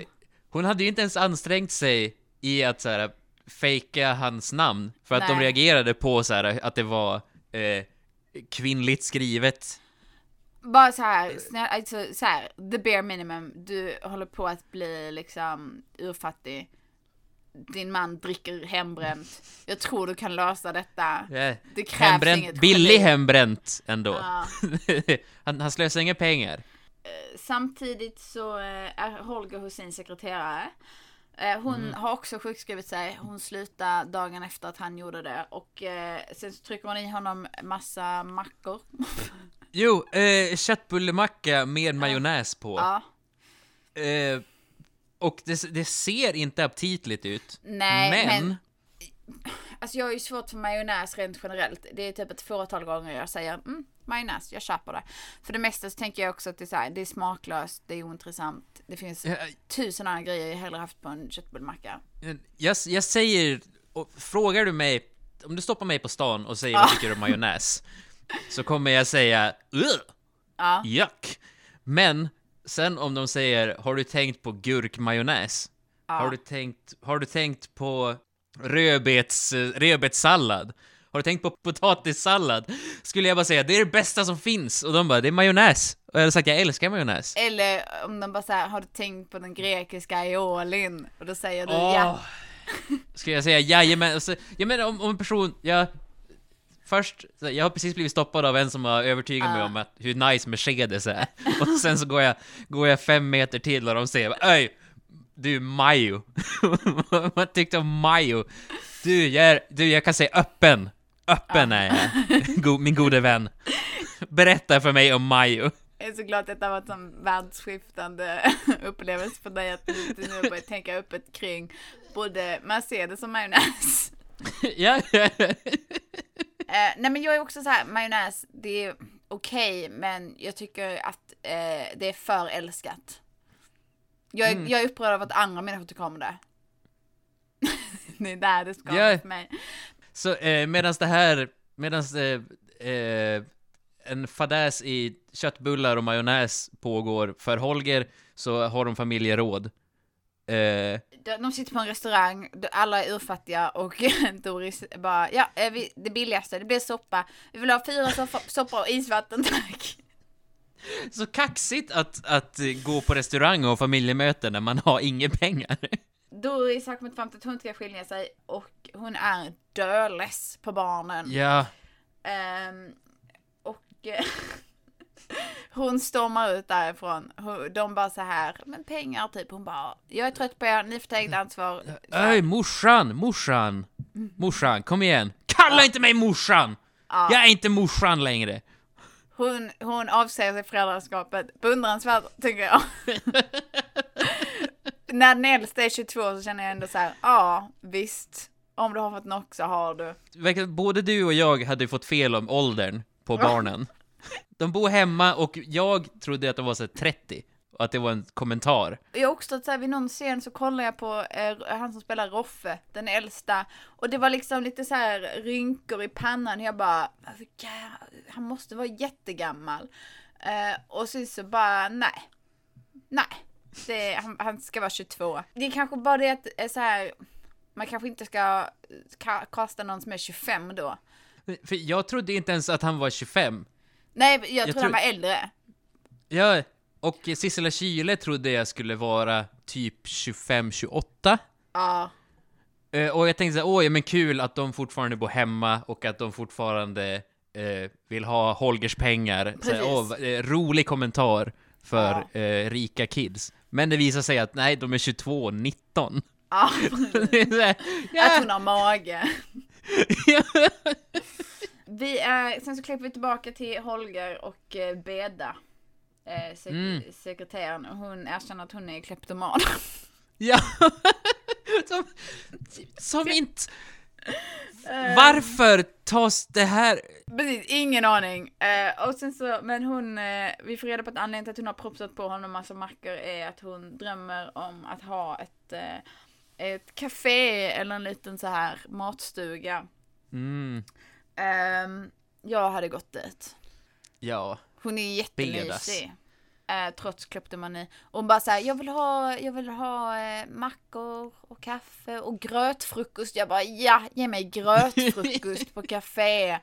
hon hade ju inte ens ansträngt sig i att så här fejka hans namn, för att de Nej. reagerade på så här att det var eh, kvinnligt skrivet. Bara så här, snälla, alltså så här, the bare minimum. Du håller på att bli liksom urfattig. Din man dricker hembränt. Jag tror du kan lösa detta. Eh, Det krävs hembränt, inget billig hembränt ändå. Ja. *laughs* han, han slösar inga pengar. Samtidigt så eh, är Holger hos sin sekreterare. Eh, Hon Mm. har också sjukskrivit sig. Hon slutar dagen efter att han gjorde det. Och eh, sen så trycker hon i honom massa mackor. *laughs* Jo, eh, köttbullemacka med majonnäs på. ja. Eh, och det, det ser inte aptitligt ut. Nej, men... men- Alltså jag har ju svårt för majonnäs rent generellt. Det är typ ett fåtal gånger jag säger mm, majonnäs, jag köper det. För det mesta så tänker jag också att det är, så här, det är smaklöst, det är ointressant. Det finns Ja, tusen andra grejer jag hellre haft på en köttbullemacka. Jag, jag säger, frågar du mig, om du stoppar mig på stan och säger vad tycker du om majonnäs? Så kommer jag säga! Ja. Yuck! Men sen om de säger, har du tänkt på gurkmajonnäs? Har, du tänkt, har du tänkt på rödbets, rödbetssallad? Har du tänkt på potatissallad? Skulle jag bara säga, det är det bästa som finns. Och de bara, det är majonnäs. Och jag hade sagt, jag älskar majonnäs. Eller om de bara säger, har du tänkt på den grekiska aiolin? Och då säger du Åh. ja. Ska jag säga jajamän? Jag menar om, om en person, jag... Först, jag har precis blivit stoppad av en som har övertygat mig Ah. om att, hur nice Mercedes är. *laughs* Och sen så går jag, går jag fem meter till och de säger Öj! Du, Majo. *laughs* Vad tyckte om Majo? Du, jag är, du, jag kan säga öppen. Öppen är jag. Min gode vän. Berätta för mig om Majo. Jag är så glad att detta var en sån världsskiftande upplevelse för dig att du nu börjar tänka öppet kring både Mercedes och majonnäs. ja, Eh, nej men jag är också så här, majonnäs, det är, okej, men jag tycker att eh, det är för älskat. Jag, är- jag är upprörd över att andra människor tycker om det. *laughs* det är där det ska Ja. för mig. Så eh, medan det här, medan eh, eh, en fadäs i köttbullar och majonnäs pågår för Holger, så har de familjeråd. Eh, De sitter på en restaurang, alla är urfattiga och *laughs* Doris bara, ja, eh, vi, det billigaste, det blir soppa. Vi vill ha fyra soppa, soppor och isvatten tack. så kaxigt att, att gå på restaurang och familjemöten när man har inga pengar. Doris har kommit fram till att hon ska skilja sig och hon är döless på barnen. ja, Ehm, och eh, *laughs* hon stormar ut därifrån. De bara så här, men pengar typ. Hon bara, jag är trött på er, ni får ta eget ansvar. Öj, morsan, morsan, morsan, kom igen. Kalla inte mig morsan! Jag är inte morsan längre. Hon, hon avsäger sig föräldraskapet. Beundransvärt tycker jag. *laughs* När den äldsta är 22 så känner jag ändå så här, ja visst. Om du har fått nog så har du. Både du och jag hade ju fått fel om åldern på barnen. De bor hemma och jag trodde att de var så här 30. Och att det var en kommentar. Jag har också att så här, vid någon scen så kollar jag på eh, han som spelar Roffe, den äldsta. Och det var liksom lite så här rynkor i pannan. Jag bara, han måste vara jättegammal. Eh, och så, så bara, nej. Nej. Det, han, han ska vara 22. Det är kanske bara det att eh, så här, man kanske inte ska ka- kasta någon som är 25 då. För jag trodde inte ens att han var 25. Nej, jag, tror tror- han var äldre. Ja, och Sissela Kyle trodde jag skulle vara typ 25-28. Ja. Eh, och jag tänkte såhär, åh, ja men kul att de fortfarande bor hemma och att de fortfarande eh, vill ha Holgers pengar. Så, Precis. åh, eh, rolig kommentar för eh, rika kids. Men det visar sig att nej, de är 22 och 19. ja. *laughs* Här, Att ja, hon har mage. ja. *laughs* Vi är, sen så klipper vi tillbaka till Holger och eh, Beda. Eh, sek- Mm. Sekreteraren. Hon erkänner att hon är kleptoman. Ja. *laughs* som, som inte... Varför tas det här... Precis, ingen aning. Eh, och sen så, men hon, eh, vi får reda på att anledningen till att hon har propsat på honom massa mackor är att hon drömmer om att ha ett, eh, ett café eller en liten så här matstuga. Mm, Ehm, jag hade gått dit. ja. Hon är Bedas. Eh, trots kleptomani. Och hon bara såhär, jag vill ha, jag vill ha eh, mackor och kaffe och grötfrukost. Jag bara, ja, ge mig grötfrukost på café.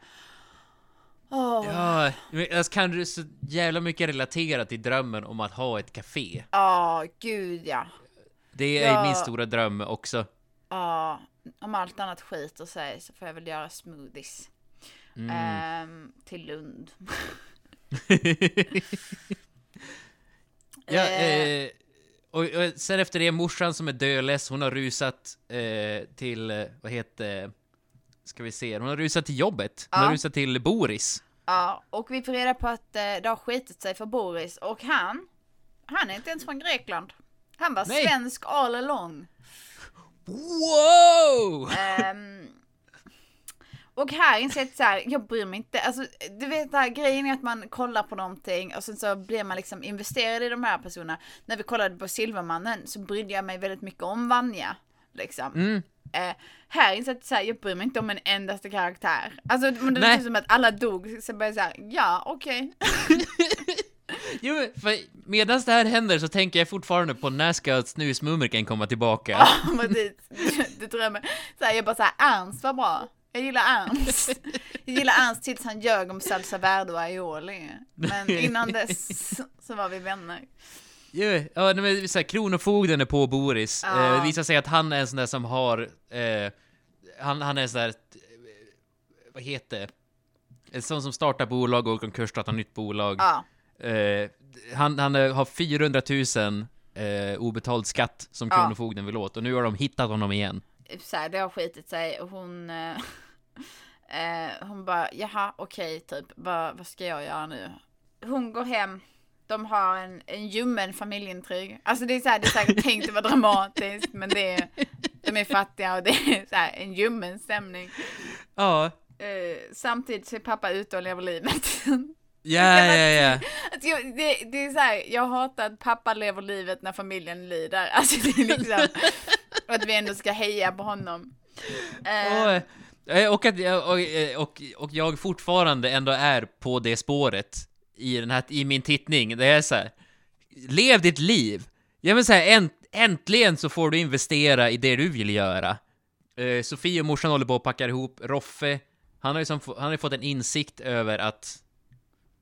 Åh, Ja, men jag kan du så jävla mycket relatera till drömmen om att ha ett café. Ja, gud ja. Det är Ja. min stora dröm också. Ja, om allt annat skiter sig så får jag väl göra smoothies. Ehm, till Lund. *laughs* *laughs* Ja, Eh. eh, och, och sen efter det, morsan som är dödless, hon har rusat eh, till, vad heter ska vi se, hon har rusat till jobbet. Hon Ja. har rusat till Boris. Ja, och vi får reda på att eh, det har skitit sig för Boris och han, han är inte ens från Grekland. Han var Nej. svensk all along. Wow! Ehm, och här inser jag att så här, jag bryr mig inte. Alltså, du vet, här, grejen är att man kollar på någonting och sen så blir man liksom investerad i de här personerna. När vi kollade på Silvermannen så brydde jag mig väldigt mycket om Vanja. Liksom. Mm. Eh, här inser jag att så här, jag bryr mig inte om en endaste karaktär. Alltså det Nej. är som att alla dog, så började jag såhär, ja okej. *laughs* Jo, för medan det här händer så tänker jag fortfarande på när ska snusmumriken komma tillbaka? Ja, *laughs* precis. Du, drömmer. Så här, jag bara såhär, Ernst var bra. Jag gillar Ernst. Jag gillar Ernst tills han ljög om salsa verde och aioli. Men innan dess så var vi vänner. Ja, men så här, Kronofogden är på Boris. Ja. Eh, det visar sig att han är en sån där som har... Eh, han, han är en sån där... eh, Vad heter det? En sån som startar bolag och går konkurs, startar nytt bolag. Ja. Eh, han han eh, har 400 000 eh, obetald skatt som Ja. Kronofogden vill åt och nu har de hittat honom igen. Så här, det har skitit sig och hon... *laughs* Eh, hon bara, jaha okej typ, vad, vad ska jag göra nu? Hon går hem, de har en, en ljummen familjeintrig. Alltså det är så här, det är säkert *laughs* tänkt att vara dramatiskt men det är, de är fattiga och det är så här, en ljummen stämning. Ja, Eh, samtidigt så är pappa ute och lever livet. *laughs* Ja, ja, ja. Det, är så här, jag hatar att pappa lever livet när familjen lider. Alltså det är liksom, att vi ändå ska heja på honom. Eh, Och, eh, och, att, jag- och, eh, och, och jag fortfarande ändå är på det spåret i, den här, i min tittning. Det är så här, lev ditt liv! Ja men så här, änt, äntligen så får du investera i det du vill göra. Eh, Sofie och morsan håller på att packa ihop. Roffe, han har ju som, han har fått en insikt över att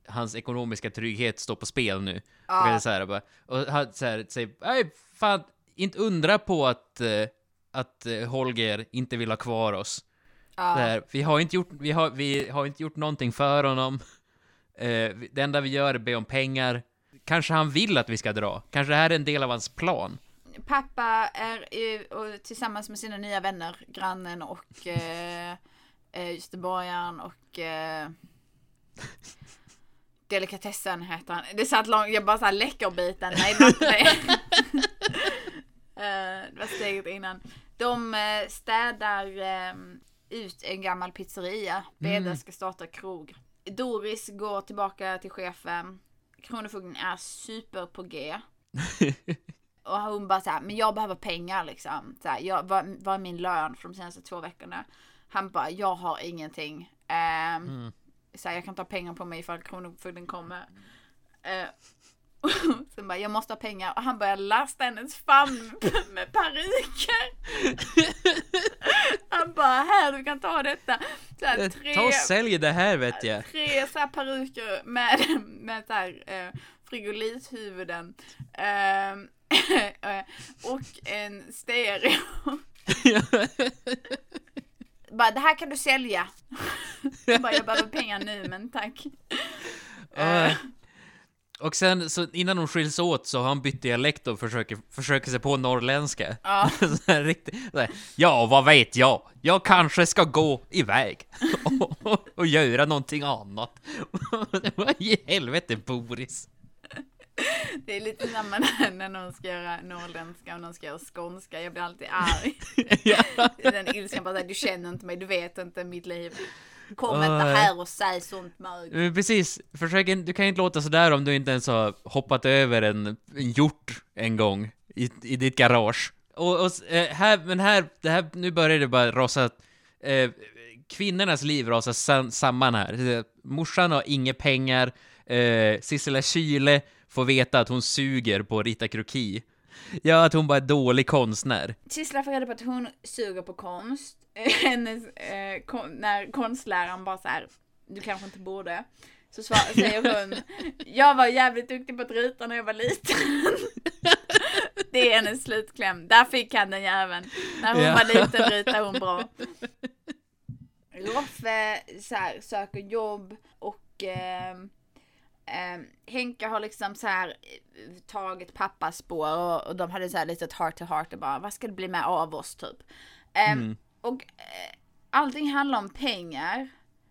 hans ekonomiska trygghet står på spel nu. Ja. Och, så här, bara, och han så här, säger, nej fan, inte undra på att, eh, att eh, Holger inte vill ha kvar oss. Ja. Här, vi, har inte gjort, vi, har, vi har inte gjort någonting för honom. Eh, det enda vi gör är be om pengar. Kanske han vill att vi ska dra. Kanske det här är en del av hans plan. Pappa är ju, och, tillsammans med sina nya vänner, grannen och eh, eh, göteborgaren och eh, Delikatessen heter han. Det satt långt, jag bara såhär läckerbiten, nej det var inte det. *laughs* Eh, det var steget innan. De eh, städar eh, ut en gammal pizzeria. Beda ska starta krog. Doris går tillbaka till chefen. Kronofogden är super på G. *laughs* Och hon bara såhär, men jag behöver pengar liksom. Så här, jag, vad, vad är min lön för de senaste två veckorna? Han bara, jag har ingenting. Ehm, så här, jag kan ta pengar på mig ifall Kronofogden kommer. Uh, *laughs* Sen bara, jag måste ha pengar. Och han börjar lasta hennes famn *laughs* med paryker. han bara, här du kan ta detta. Så här, tre, Ta och sälj det här vet jag. tre så här peruker med, *laughs* med så här, eh, frigolithuvuden. Ehm, eh, och en stereo. Bara, det här kan du sälja. Jag bara, jag behöver pengar nu, men tack. Eh, och sen, så innan de skiljs åt så har han bytt dialekt och försöker, försöker sig på norrländska. Ja. *laughs* så här, riktigt, så här, ja, vad vet jag? Jag kanske ska gå iväg och, *laughs* och, och göra någonting annat. *laughs* Vad i helvete, Boris? Det är lite samma när, när någon ska göra norrländska och någon ska göra skånska. Jag blir alltid arg. ja. Den ilskan bara såhär, du känner inte mig, du vet inte mitt liv. Kom inte här och säg sånt mög. Precis, försök, in- du kan inte låta sådär om du inte ens har hoppat över en, en hjort en gång i, i ditt garage. Och, och eh, här, men här, det här, nu börjar det bara rasa, eh, kvinnornas liv rasar sam, samman här. Morsan har inga pengar, eh, Sissela Kyle får veta att hon suger på att rita kroki. Ja, att hon bara är dålig konstnär. Sissela får reda på att hon suger på konst. *laughs* Hennes, eh, kon, när konstläraren bara så här, du kanske inte borde. Så svar, *laughs* säger hon, jag var jävligt duktig på att rita när jag var liten. *laughs* Det är hennes slutkläm. Där fick han den jäveln. När hon Ja. var liten ritade hon bra. Roffe så här, söker jobb och ehm, ehm, Henke har liksom så här eh, tagit pappas spår och, och de hade så här litet heart to heart och bara vad ska det bli med av oss typ. Ehm, Och eh, allting handlar om pengar.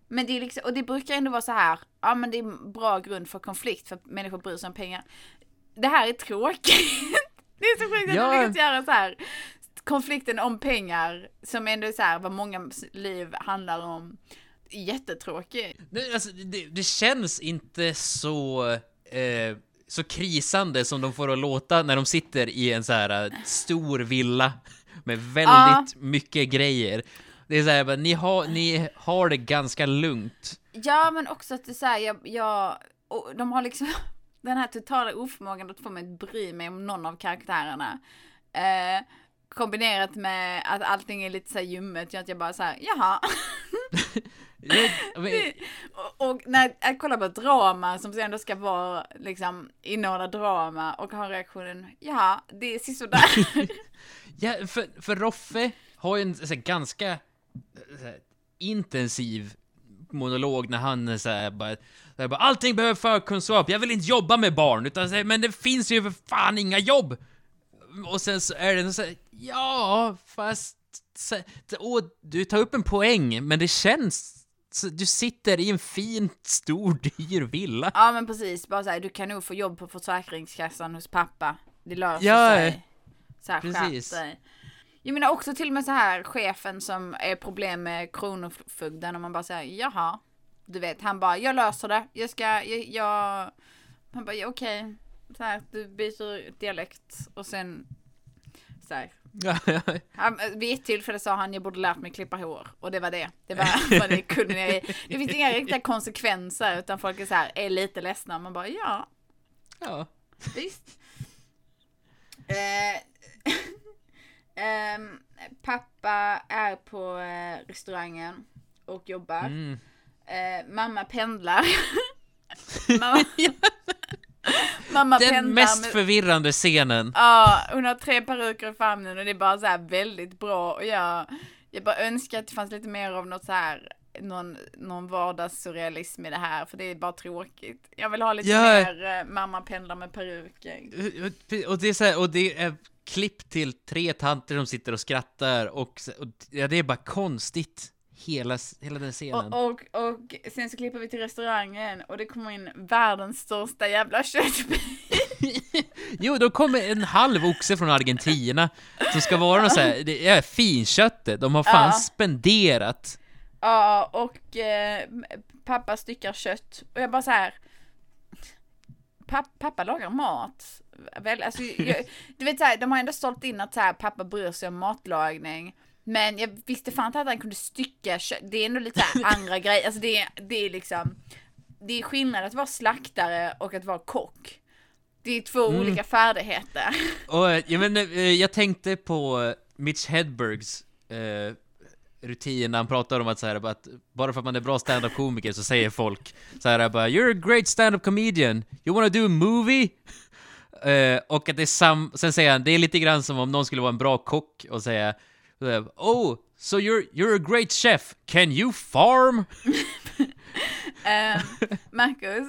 Men det är liksom, och det brukar ändå vara så här, ja men det är bra grund för konflikt för att människor bryr sig om pengar. Det här är tråkigt. *laughs* Det är så sjukt att Ja. de lyckats göra så här konflikten om pengar som ändå är så här vad många liv handlar om. Jättetråkig. Nej, alltså, det, det känns inte så, eh, så krisande som de får att låta när de sitter i en så här eh, stor villa med väldigt mycket grejer. Det är så här, bara, ni, har, ni har det ganska lugnt. Ja men också att det är så här, jag, jag och de har liksom *laughs* den här totala oförmågan att få mig att bry mig om någon av karaktärerna. Eh, kombinerat med att allting är lite så här ljummet, gör att jag bara så här, jaha. *laughs* *laughs* Jag- men- och, och när jag kollar på drama som ändå ska vara liksom innehålla drama och har reaktionen, jaha, det är sisådär. *laughs* Ja, för, för Roffe har ju en så här, ganska eh, så här, intensiv monolog när han är så här, bara, så bara Allting behöver förkunskap, jag vill inte jobba med barn, utan så här, men det finns ju för fan inga jobb! Och sen så är det så här, ja, fast... Och du tar upp en poäng, men det känns... Du sitter i en fin, stor, *laughs* dyr villa. ja men precis, bara så här, du kan nog få jobb på Försäkringskassan hos pappa. Det löser Ja, sig. Så här, precis. Jag menar också till och med så här chefen som är problem med kronofogden och man bara säger jaha. Du vet, han bara, jag löser det. Jag ska, jag, jag... Han bara, okej. Så här, du byter dialekt och sen så. Han, vid ett tillfälle sa han, jag borde lärt mig klippa hår. Och det var det. Det var *laughs* vad det kunde jag. Det finns inga riktiga konsekvenser utan folk är så här, är lite ledsna. Man bara, ja, ja. Visst. Eh, *laughs* ehm, pappa är på eh, restaurangen och jobbar. Mm. Eh, mamma pendlar. *laughs* mamma, mamma Den pendlar mest med- förvirrande scenen. Ja, hon har tre peruker i famnen och det är bara så väldigt bra och jag, jag bara önskar att det fanns lite mer av något så här någon, någon vardagssurrealism i det här för det är bara tråkigt. Jag vill ha lite Ja. mer eh, mamma pendlar med peruker. Och det är så här, och det är klipp till tre tanter som sitter och skrattar och, och ja, det är bara konstigt. Hela, hela den scenen. Och, och, och sen så klipper vi till restaurangen och det kommer in världens största jävla köttbit. *laughs* Jo, då kommer en halv oxe från Argentina som ska vara något så här, det är finköttet. De har fan Ja. spenderat. Ja, och eh, pappa styckar kött. Och jag bara så här. Papp, pappa lagar mat. Väl, alltså, jag, *laughs* du vet så här, de har ändå sålt in att så här, pappa bryr sig om matlagning. Men jag visste fan inte att han kunde stycka kött. Det är ändå lite här *laughs* andra grejer. Alltså det, är- det är liksom. Det är skillnad att vara slaktare och att vara kock. Det är två olika färdigheter. *laughs* Och eh, jag, men, eh, jag tänkte på eh, Mitch Hedbergs eh, rutin när han pratar om att, så här, bara att bara för att man är bra stand-up komiker så säger folk så här bara “You're a great stand-up comedian, you wanna do a movie?” Eh, och att det är sam... Sen säger han, det är lite grann som om någon skulle vara en bra kock och säga “Oh, so you're, you're a great chef, can you farm?” *laughs* Eh, Marcus,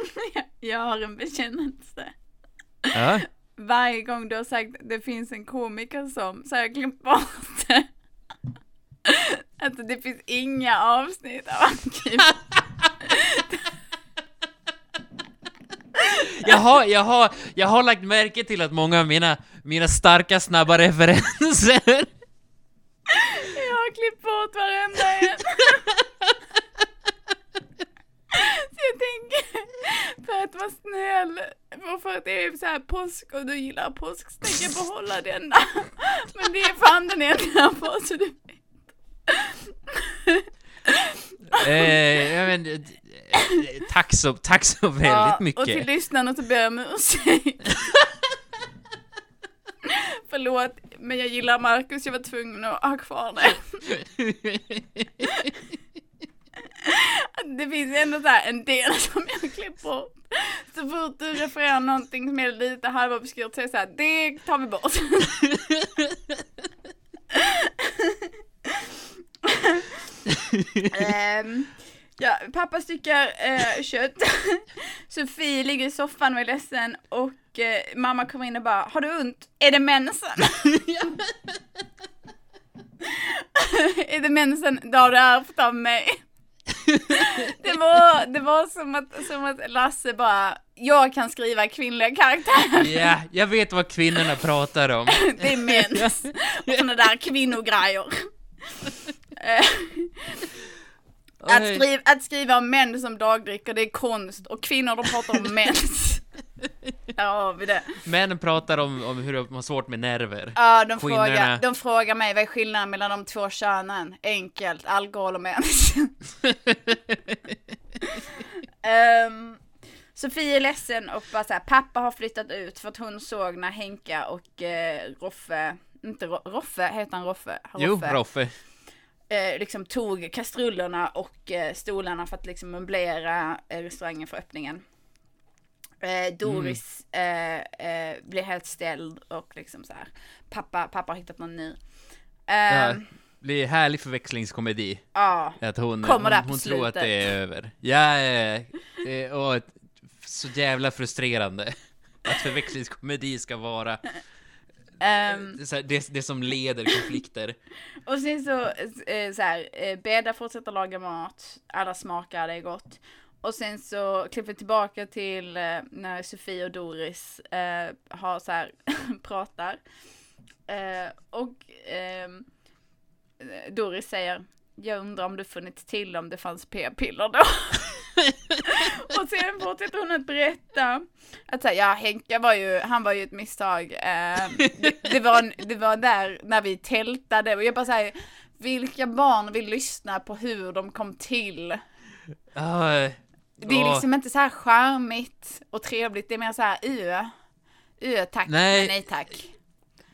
*laughs* jag har en bekännelse. Ja. Varje gång du har sagt det finns en komiker som, så har jag glömt bort det. *laughs* Alltså det finns inga avsnitt av Arkiv. Jag har, jag, har, jag har lagt märke till att många av mina, mina starka, snabba referenser har klippt bort varenda en. Så jag tänker, för att vara snäll, och för att det är så här påsk och du gillar påsk, så tänker jag behålla denna. Men det är fan den enda får, så du vet. Eh, jag men, eh, tack så, tack så väldigt Ja, mycket. Och till lyssnarna så ber jag om ursäkt. Förlåt, men jag gillar Marcus, jag var tvungen att ha kvar det. *laughs* Det finns ändå så en del som jag klipper bort. Så fort du refererar någonting som är lite halvobskyrt så är det så här, det tar vi bort. *laughs* Ehm, ja, pappa styckar eh, kött. *laughs* Sofie ligger i soffan och är ledsen och eh, mamma kommer in och bara, har du ont? Är det mensen? *laughs* *laughs* är det mensen? Det har du ärvt av mig. det, var, det var som att, som att Lasse bara, jag kan skriva kvinnliga karaktärer. Ja, jag vet vad kvinnorna pratar om. Det är mens och såna där kvinnogrejer. Att, skriva, att skriva om män som dagdricker, det är konst och kvinnor de pratar om mens. *laughs* Där har vi det. Männen pratar om, om hur de har svårt med nerver. Ja, de Kvinnorna. frågar, de frågar mig vad är skillnaden mellan de två könen? Enkelt, alkohol och mens. *laughs* Ehm, Sofie är ledsen och bara såhär, pappa har flyttat ut för att hon såg när Henka och eh, Roffe, inte Ro- Roffe, heter han Roffe? Jo, Roffe. Eh, liksom tog kastrullerna och eh, stolarna för att liksom möblera eh, restaurangen för öppningen. Eh, Doris eh, blir helt ställd och liksom så här. Pappa, pappa har hittat någon ny. Ja, Ehm, blir härlig förväxlingskomedi. ja. Att hon, Kommer där hon, på hon tror att slutet. det är över. Ja, eh, eh, och så jävla frustrerande. Att förväxlingskomedi ska vara Ehm, det, det, som leder konflikter. *laughs* och sen så, eh, så här, eh, Beda fortsätter laga mat, alla smakar, det är gott. Och sen så klipper vi tillbaka till eh, när Sofie och Doris eh, har så här, *laughs* pratar. Eh, och ehm, Doris säger jag undrar om du funnit till om det fanns p-piller då. *laughs* *laughs* och sen fortsätter hon att berätta att säga, ja Henka var ju, han var ju ett misstag. Eh, det, det, var, det var där när vi tältade och jag bara säger, vilka barn vill lyssna på hur de kom till? Ah, Det är liksom inte så här charmigt och trevligt, det är mer så här, ö, ö tack, Nej. nej tack.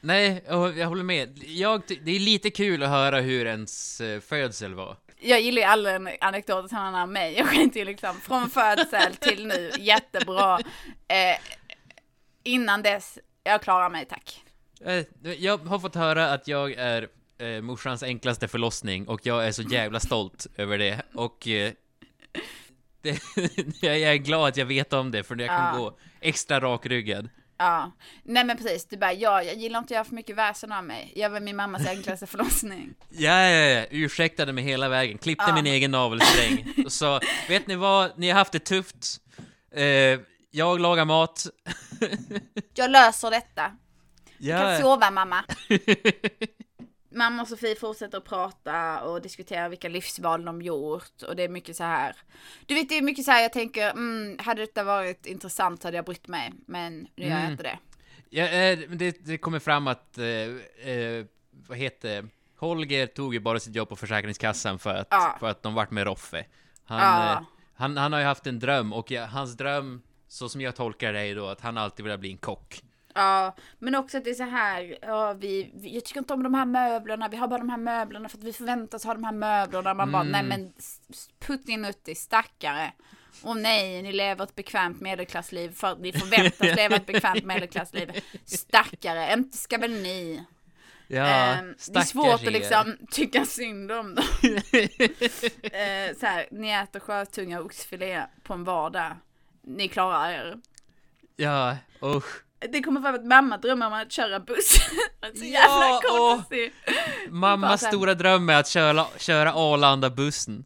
Nej, jag håller med. Jag, det är lite kul att höra hur ens eh, födsel var. Jag gillar ju alla anekdoter som han har mig. *laughs* Jag skiter ju liksom från födsel till nu, jättebra. Eh, innan dess, jag klarar mig tack. Eh, Jag har fått höra att jag är eh, morsans enklaste förlossning och jag är så jävla stolt över det och eh, *laughs* det, *laughs* jag är glad att jag vet om det för jag kan Ja. gå extra rakryggad. Ja, nej men precis, du bara, ja, jag gillar inte att göra för mycket väsen av mig. Jag var min mammas enklaste *laughs* förlossning. Ja, ja, ja, ursäktade mig hela vägen, klippte Ja. min egen navelsträng *laughs* och sa, vet ni vad, ni har haft det tufft. Eh, jag lagar mat. Jag löser detta. Du kan Ja, sova mamma. *laughs* Mamma och Sofie fortsätter att prata och diskutera vilka livsval de gjort och det är mycket så här. Du vet det är mycket så här jag tänker, mm, hade detta varit intressant hade jag brytt mig, men nu gör jag Mm. inte det. ja eh, det, det kommer fram att, eh, eh, vad heter? Holger tog ju bara sitt jobb på Försäkringskassan för att, Ja. för att de vart med Roffe. Han, Ja. eh, han, han har ju haft en dröm och jag, hans dröm, så som jag tolkar det är då att han alltid vill bli en kock. Ja, men också att det är så här, ja, vi, vi, jag tycker inte om de här möblerna, vi har bara de här möblerna för att vi förväntas ha de här möblerna. Man bara, nej men s- s- puttinutti, stackare. Och nej, ni lever ett bekvämt medelklassliv för ni förväntas *laughs* leva ett bekvämt medelklassliv. Stackare, inte ska väl ni. Ja, Ehm, det är svårt att liksom tycka synd om dem. *laughs* eh, så här, ni äter sjötunga och oxfilé på en vardag. Ni klarar er. Ja, usch. Det kommer fram att mamma drömmer om att köra buss. *laughs* så jävla Ja, åh. konstigt. Mammas stora dröm är att köra, köra Arlanda-bussen.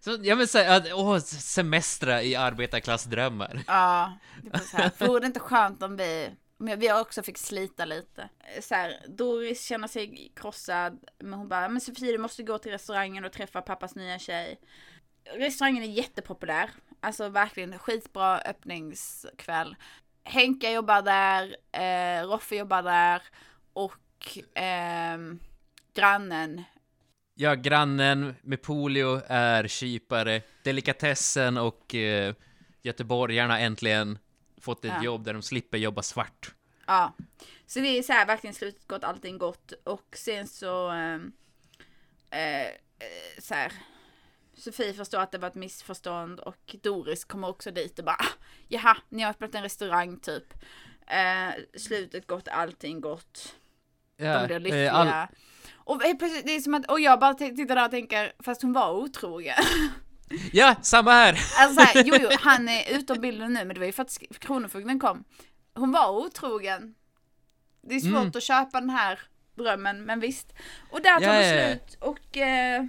Så jag vill säga att, åh, semestra i arbetarklassdrömmar. Ja, det var så här. *laughs* Vore det inte skönt om vi, om jag, vi också fick slita lite. Så här, Doris känner sig krossad, men hon bara, men Sofie du måste gå till restaurangen och träffa pappas nya tjej. Restaurangen är jättepopulär, alltså verkligen skitbra öppningskväll. Henka jobbar där, eh, Roffe jobbar där och ehm, grannen Ja, grannen med polio är kypare. Delikatessen och eh, göteborgarna äntligen fått ett Ja. jobb där de slipper jobba svart. Ja, så det är så här verkligen slutet gott, allting gott och sen så ehm, eh, eh, så här. Sofie förstår att det var ett missförstånd och Doris kommer också dit och bara "Ah, jaha, ni har öppnat en restaurang typ. Eh, slutet gott, allting gott. Ja, De blir eh, lyckliga. all- Och helt plötsligt, det är som att, och jag bara tittar där och tänker, fast hon var otrogen. *laughs* ja, samma här! *laughs* Alltså så här, jo, jo, *laughs* han är utom bilden nu, men det var ju för att Kronofogden kom. Hon var otrogen. Det är svårt Mm. att köpa den här drömmen, men visst. Och där tar Ja, det slut och... Eh,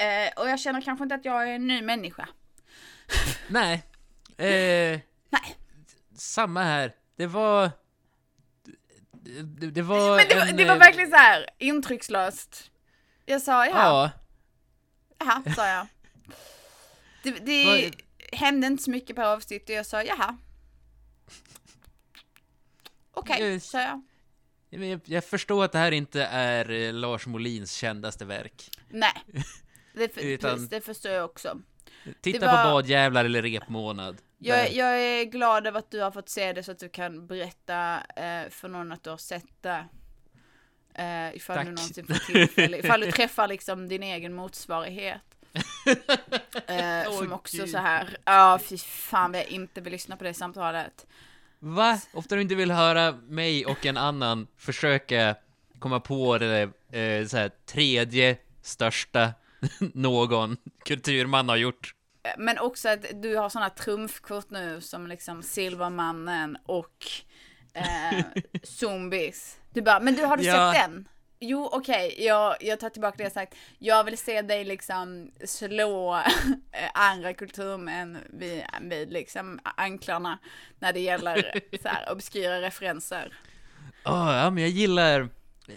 eh, och jag känner kanske inte att jag är en ny människa. Nej. Eh, Nej. Samma här. Det var... Det, det var Men det var, en, det var eh, verkligen så här intryckslöst. Jag sa ja, Ja. jaha, sa jag. Det, det Vad- hände inte så mycket på avsnitt och jag sa jaha. Okej, Eh, sa Jag, jag förstår att det här inte är eh, Lars Molins kändaste verk. Nej. *laughs* Det, för, Utan- precis, det förstår jag också. Titta var- på Badjävlar eller Repmånad. Jag, Där. jag är glad över att du har fått se det så att du kan berätta eh, för någon att du har sett det. Eh, ifall Tack. du någonsin får tillfälle, ifall du träffar liksom din egen motsvarighet. *laughs* Eh, som också Gud. så här, ja fy fan jag inte vill lyssna på det samtalet. Va? Ofta du inte vill höra mig och en annan försöka komma på det eh, så här, tredje största *laughs* någon kulturman har gjort. Men också att du har sådana trumfkort nu som liksom Silvermannen och eh, *laughs* Zombies. Du bara, men du har du Ja. sett den? Jo okej, jag, jag tar tillbaka det jag sagt. Jag vill se dig liksom slå eh, andra kulturmän vid, vid liksom anklarna när det gäller *laughs* så här obskyra referenser. Ah, ja, men jag gillar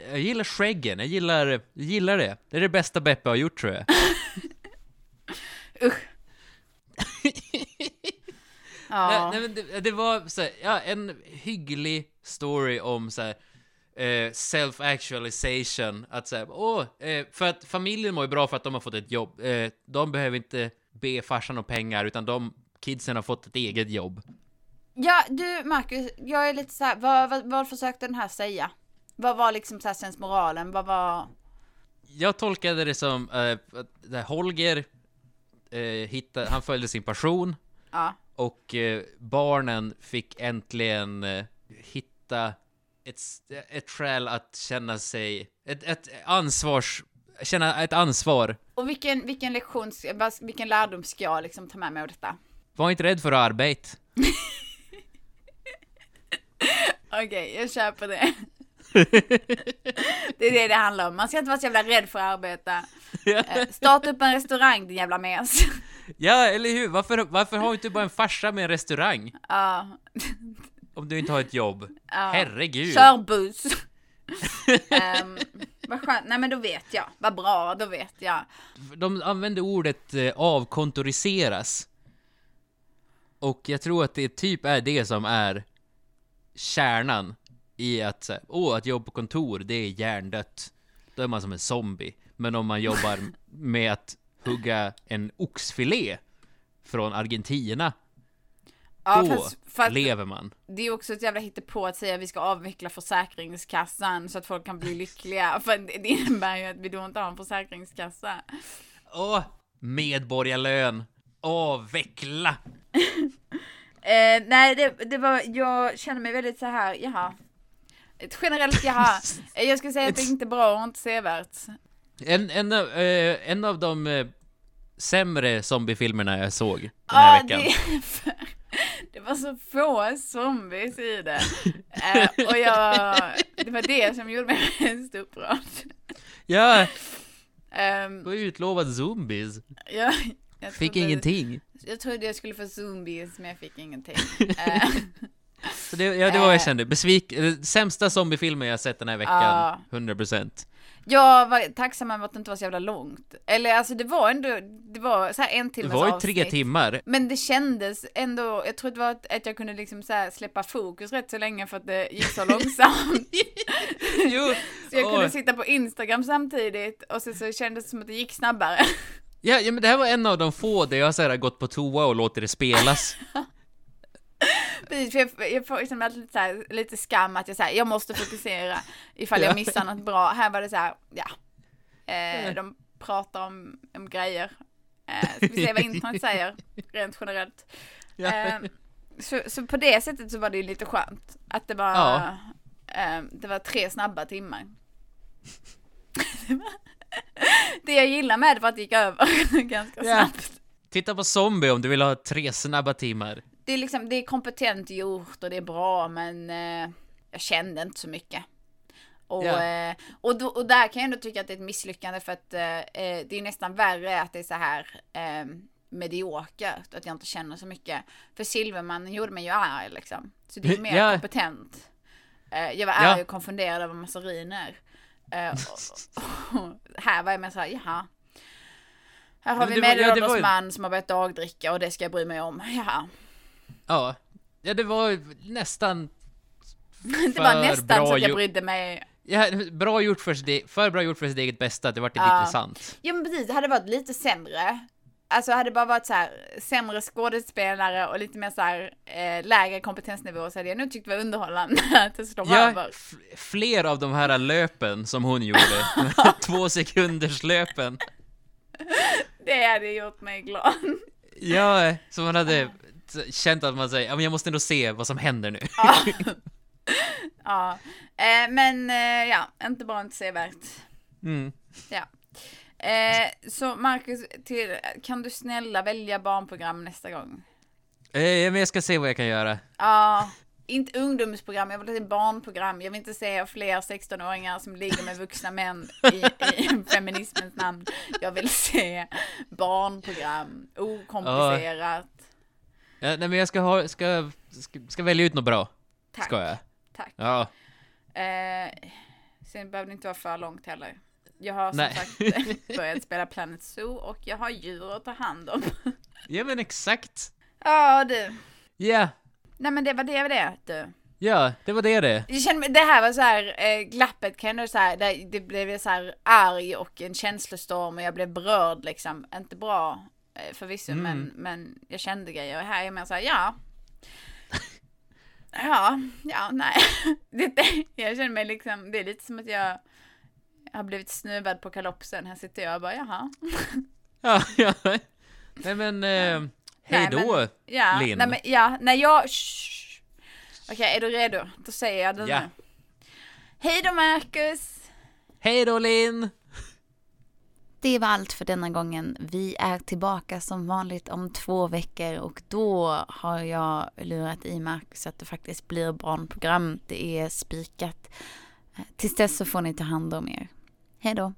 jag gillar skäggen, jag gillar, jag gillar det. Det är det bästa Beppe har gjort tror jag. *laughs* *laughs* Ja. Nej, nej, men det, det var så här, ja, en hygglig story om så här, eh, self-actualization. Att säga, åh, eh, för att familjen mår ju bra för att de har fått ett jobb. Eh, de behöver inte be farsan om pengar, utan de kidsen har fått ett eget jobb. Ja, du Marcus, jag är lite så här, vad, vad, vad försökte den här säga? Vad var liksom så här sensmoralen? Vad var... Jag tolkade det som eh, att Holger eh, hittade, han följde sin passion Ja. och eh, barnen fick äntligen hitta ett, ett skäl att känna sig, ett, ett ansvars, känna ett ansvar. Och vilken, vilken lektion, vilken lärdom ska jag liksom ta med mig av detta? Var inte rädd för att arbeta. *laughs* Okej, jag köper det. *laughs* det är det det handlar om. Man ska inte vara så jävla rädd för att arbeta. *laughs* Eh, Starta upp en restaurang din jävla mes. *laughs* Ja, eller hur? Varför, varför har du inte bara en farsa med en restaurang? Ja, Om du inte har ett jobb. Herregud. kör buss. um, vad skönt, nej men då vet jag. Vad bra, då vet jag. De använder ordet eh, avkontoriseras. Och jag tror att det typ är det som är kärnan i att, så här, åh, att jobba på kontor, det är hjärndött. Då är man som en zombie. Men om man jobbar *laughs* med att hugga en oxfilé från Argentina, Ja, då fast, för att lever man. det är också ett jävla hittepå att säga att vi ska avveckla Försäkringskassan så att folk kan bli lyckliga. *laughs* För det innebär ju att vi då inte har en försäkringskassa. Åh, medborgarlön. Avveckla! *laughs* Eh, nej, det, det var, jag känner mig väldigt så här, jaha. Ett generellt jaha. *laughs* Jag skulle säga att det är inte bra och inte sevärt. En, en, av, eh, en av de eh, sämre zombiefilmerna jag såg den här Ja, veckan. det, *laughs* det var så få zombies i det. *laughs* Eh, och jag, det var det som gjorde mig mest upprörd. Ja, Ehm, det var utlovad zombies. jag, jag Fick trodde- ingenting. Jag trodde jag skulle få zombies, men jag fick ingenting. Så det, ja, det var vad jag Eh. kände. Besvik... eh, Sämsta zombiefilmen jag sett den här veckan. Ja. 100%. jag var tacksam över att det inte var så jävla långt. Eller alltså det var ändå, det var så här en Det timmes var ju avsnitt. tre timmar. Men det kändes ändå, jag tror det var att, att jag kunde liksom så släppa fokus rätt så länge för att det gick så långsamt. *laughs* jo. *laughs* Så jag kunde Åh. sitta på Instagram samtidigt och så, så kändes det som att det gick snabbare. Ja, ja, men det här var en av de få där jag så här, gått på toa och låtit det spelas. *laughs* *laughs* Precis, jag, jag får liksom alltid lite, så här, lite skam att jag säger jag måste fokusera ifall Ja. jag missar något bra. Här var det så här, ja. Eh, de pratar om, om grejer. Eh, ska vi se vad internet säger, rent generellt. Eh, så, så på det sättet så var det ju lite skönt. Att det var, Ja. eh, det var tre snabba timmar. *laughs* det jag gillar med det var att det gick över *laughs* ganska snabbt. Titta på Zombie om du vill ha tre snabba timmar. Det är liksom, det är kompetent gjort och det är bra men eh, jag kände inte så mycket. Och, Ja. eh, och, då, och där kan jag ändå tycka att det är ett misslyckande för att eh, eh, det är nästan värre att det är så här eh, mediokert, att jag inte känner så mycket. För Silvermannen gjorde mig ju arg liksom. Så det är mer Ja. kompetent. Eh, jag var Ja. arg och konfunderad över massariner. Eh, och, och, här var jag med så här, jaha. Här har vi medelålders var man som har börjat dagdricka och det ska jag bry mig om. Jaha. Ja. Ja, det var var *laughs* Det var nästan så att jag brydde mig. Ja, bra gjort för sitt, e- för bra gjort för sitt eget bästa, det vart Ja. intressant. Ja men precis, det hade varit lite sämre. Alltså hade det bara varit så här sämre skådespelare och lite mer så här eh, lägre kompetensnivå så hade jag nog tyckt det var underhållande *laughs* att det slår Ja, över. fler av de här löpen som hon gjorde. *laughs* Två sekunders löpen. Det hade gjort mig glad. Ja, så man hade känt att man säger, ja men jag måste ändå se vad som händer nu. Ja, *laughs* eh, men eh, ja, inte bara inte sevärt. Mm. Ja. Eh, så Marcus, till, kan du snälla välja barnprogram nästa gång? Eh, men jag ska se vad jag kan göra. Ja, inte ungdomsprogram, jag vill se barnprogram. Jag vill inte se fler 16-åringar som ligger med vuxna män i, i *laughs* feminismens namn. Jag vill se barnprogram, okomplicerat. Nej men jag ska ha, ska, ska, ska välja ut något bra. Tack. Ska jag? Tack. Ja. Eh, Sen behöver det inte vara för långt heller. Jag har som Nej. sagt *laughs* börjat spela Planet Zoo och jag har djur att ta hand om. Ja, men exakt. Ja du. Ja, Nej men det var det var det du. ja, det var det det. Jag känner, det här var så här, eh, glappet kan jag så här, det, det blev så här arg och en känslostorm och jag blev berörd liksom. Inte bra förvisso Mm. men, men jag kände grejer. Och här är jag mer så här, ja. *laughs* Ja, ja, nej. *laughs* Det, jag känner mig liksom, det är lite som att jag har blivit snuvad på kalopsen. Här sitter jag och bara, jaha. *laughs* Ja, ja. Nej men, eh, hej Nej, då, men- Ja, Linn. nej men ja, när jag... shh. Okej, är du redo? Då säger jag det Ja. nu. Hej då Marcus! Hej då Linn! Det var allt för denna gången. Vi är tillbaka som vanligt om två veckor och då har jag lurat i Marcus att det faktiskt blir barnprogram. Det är spikat. Eh, tills dess så får ni ta hand om er. Hej då!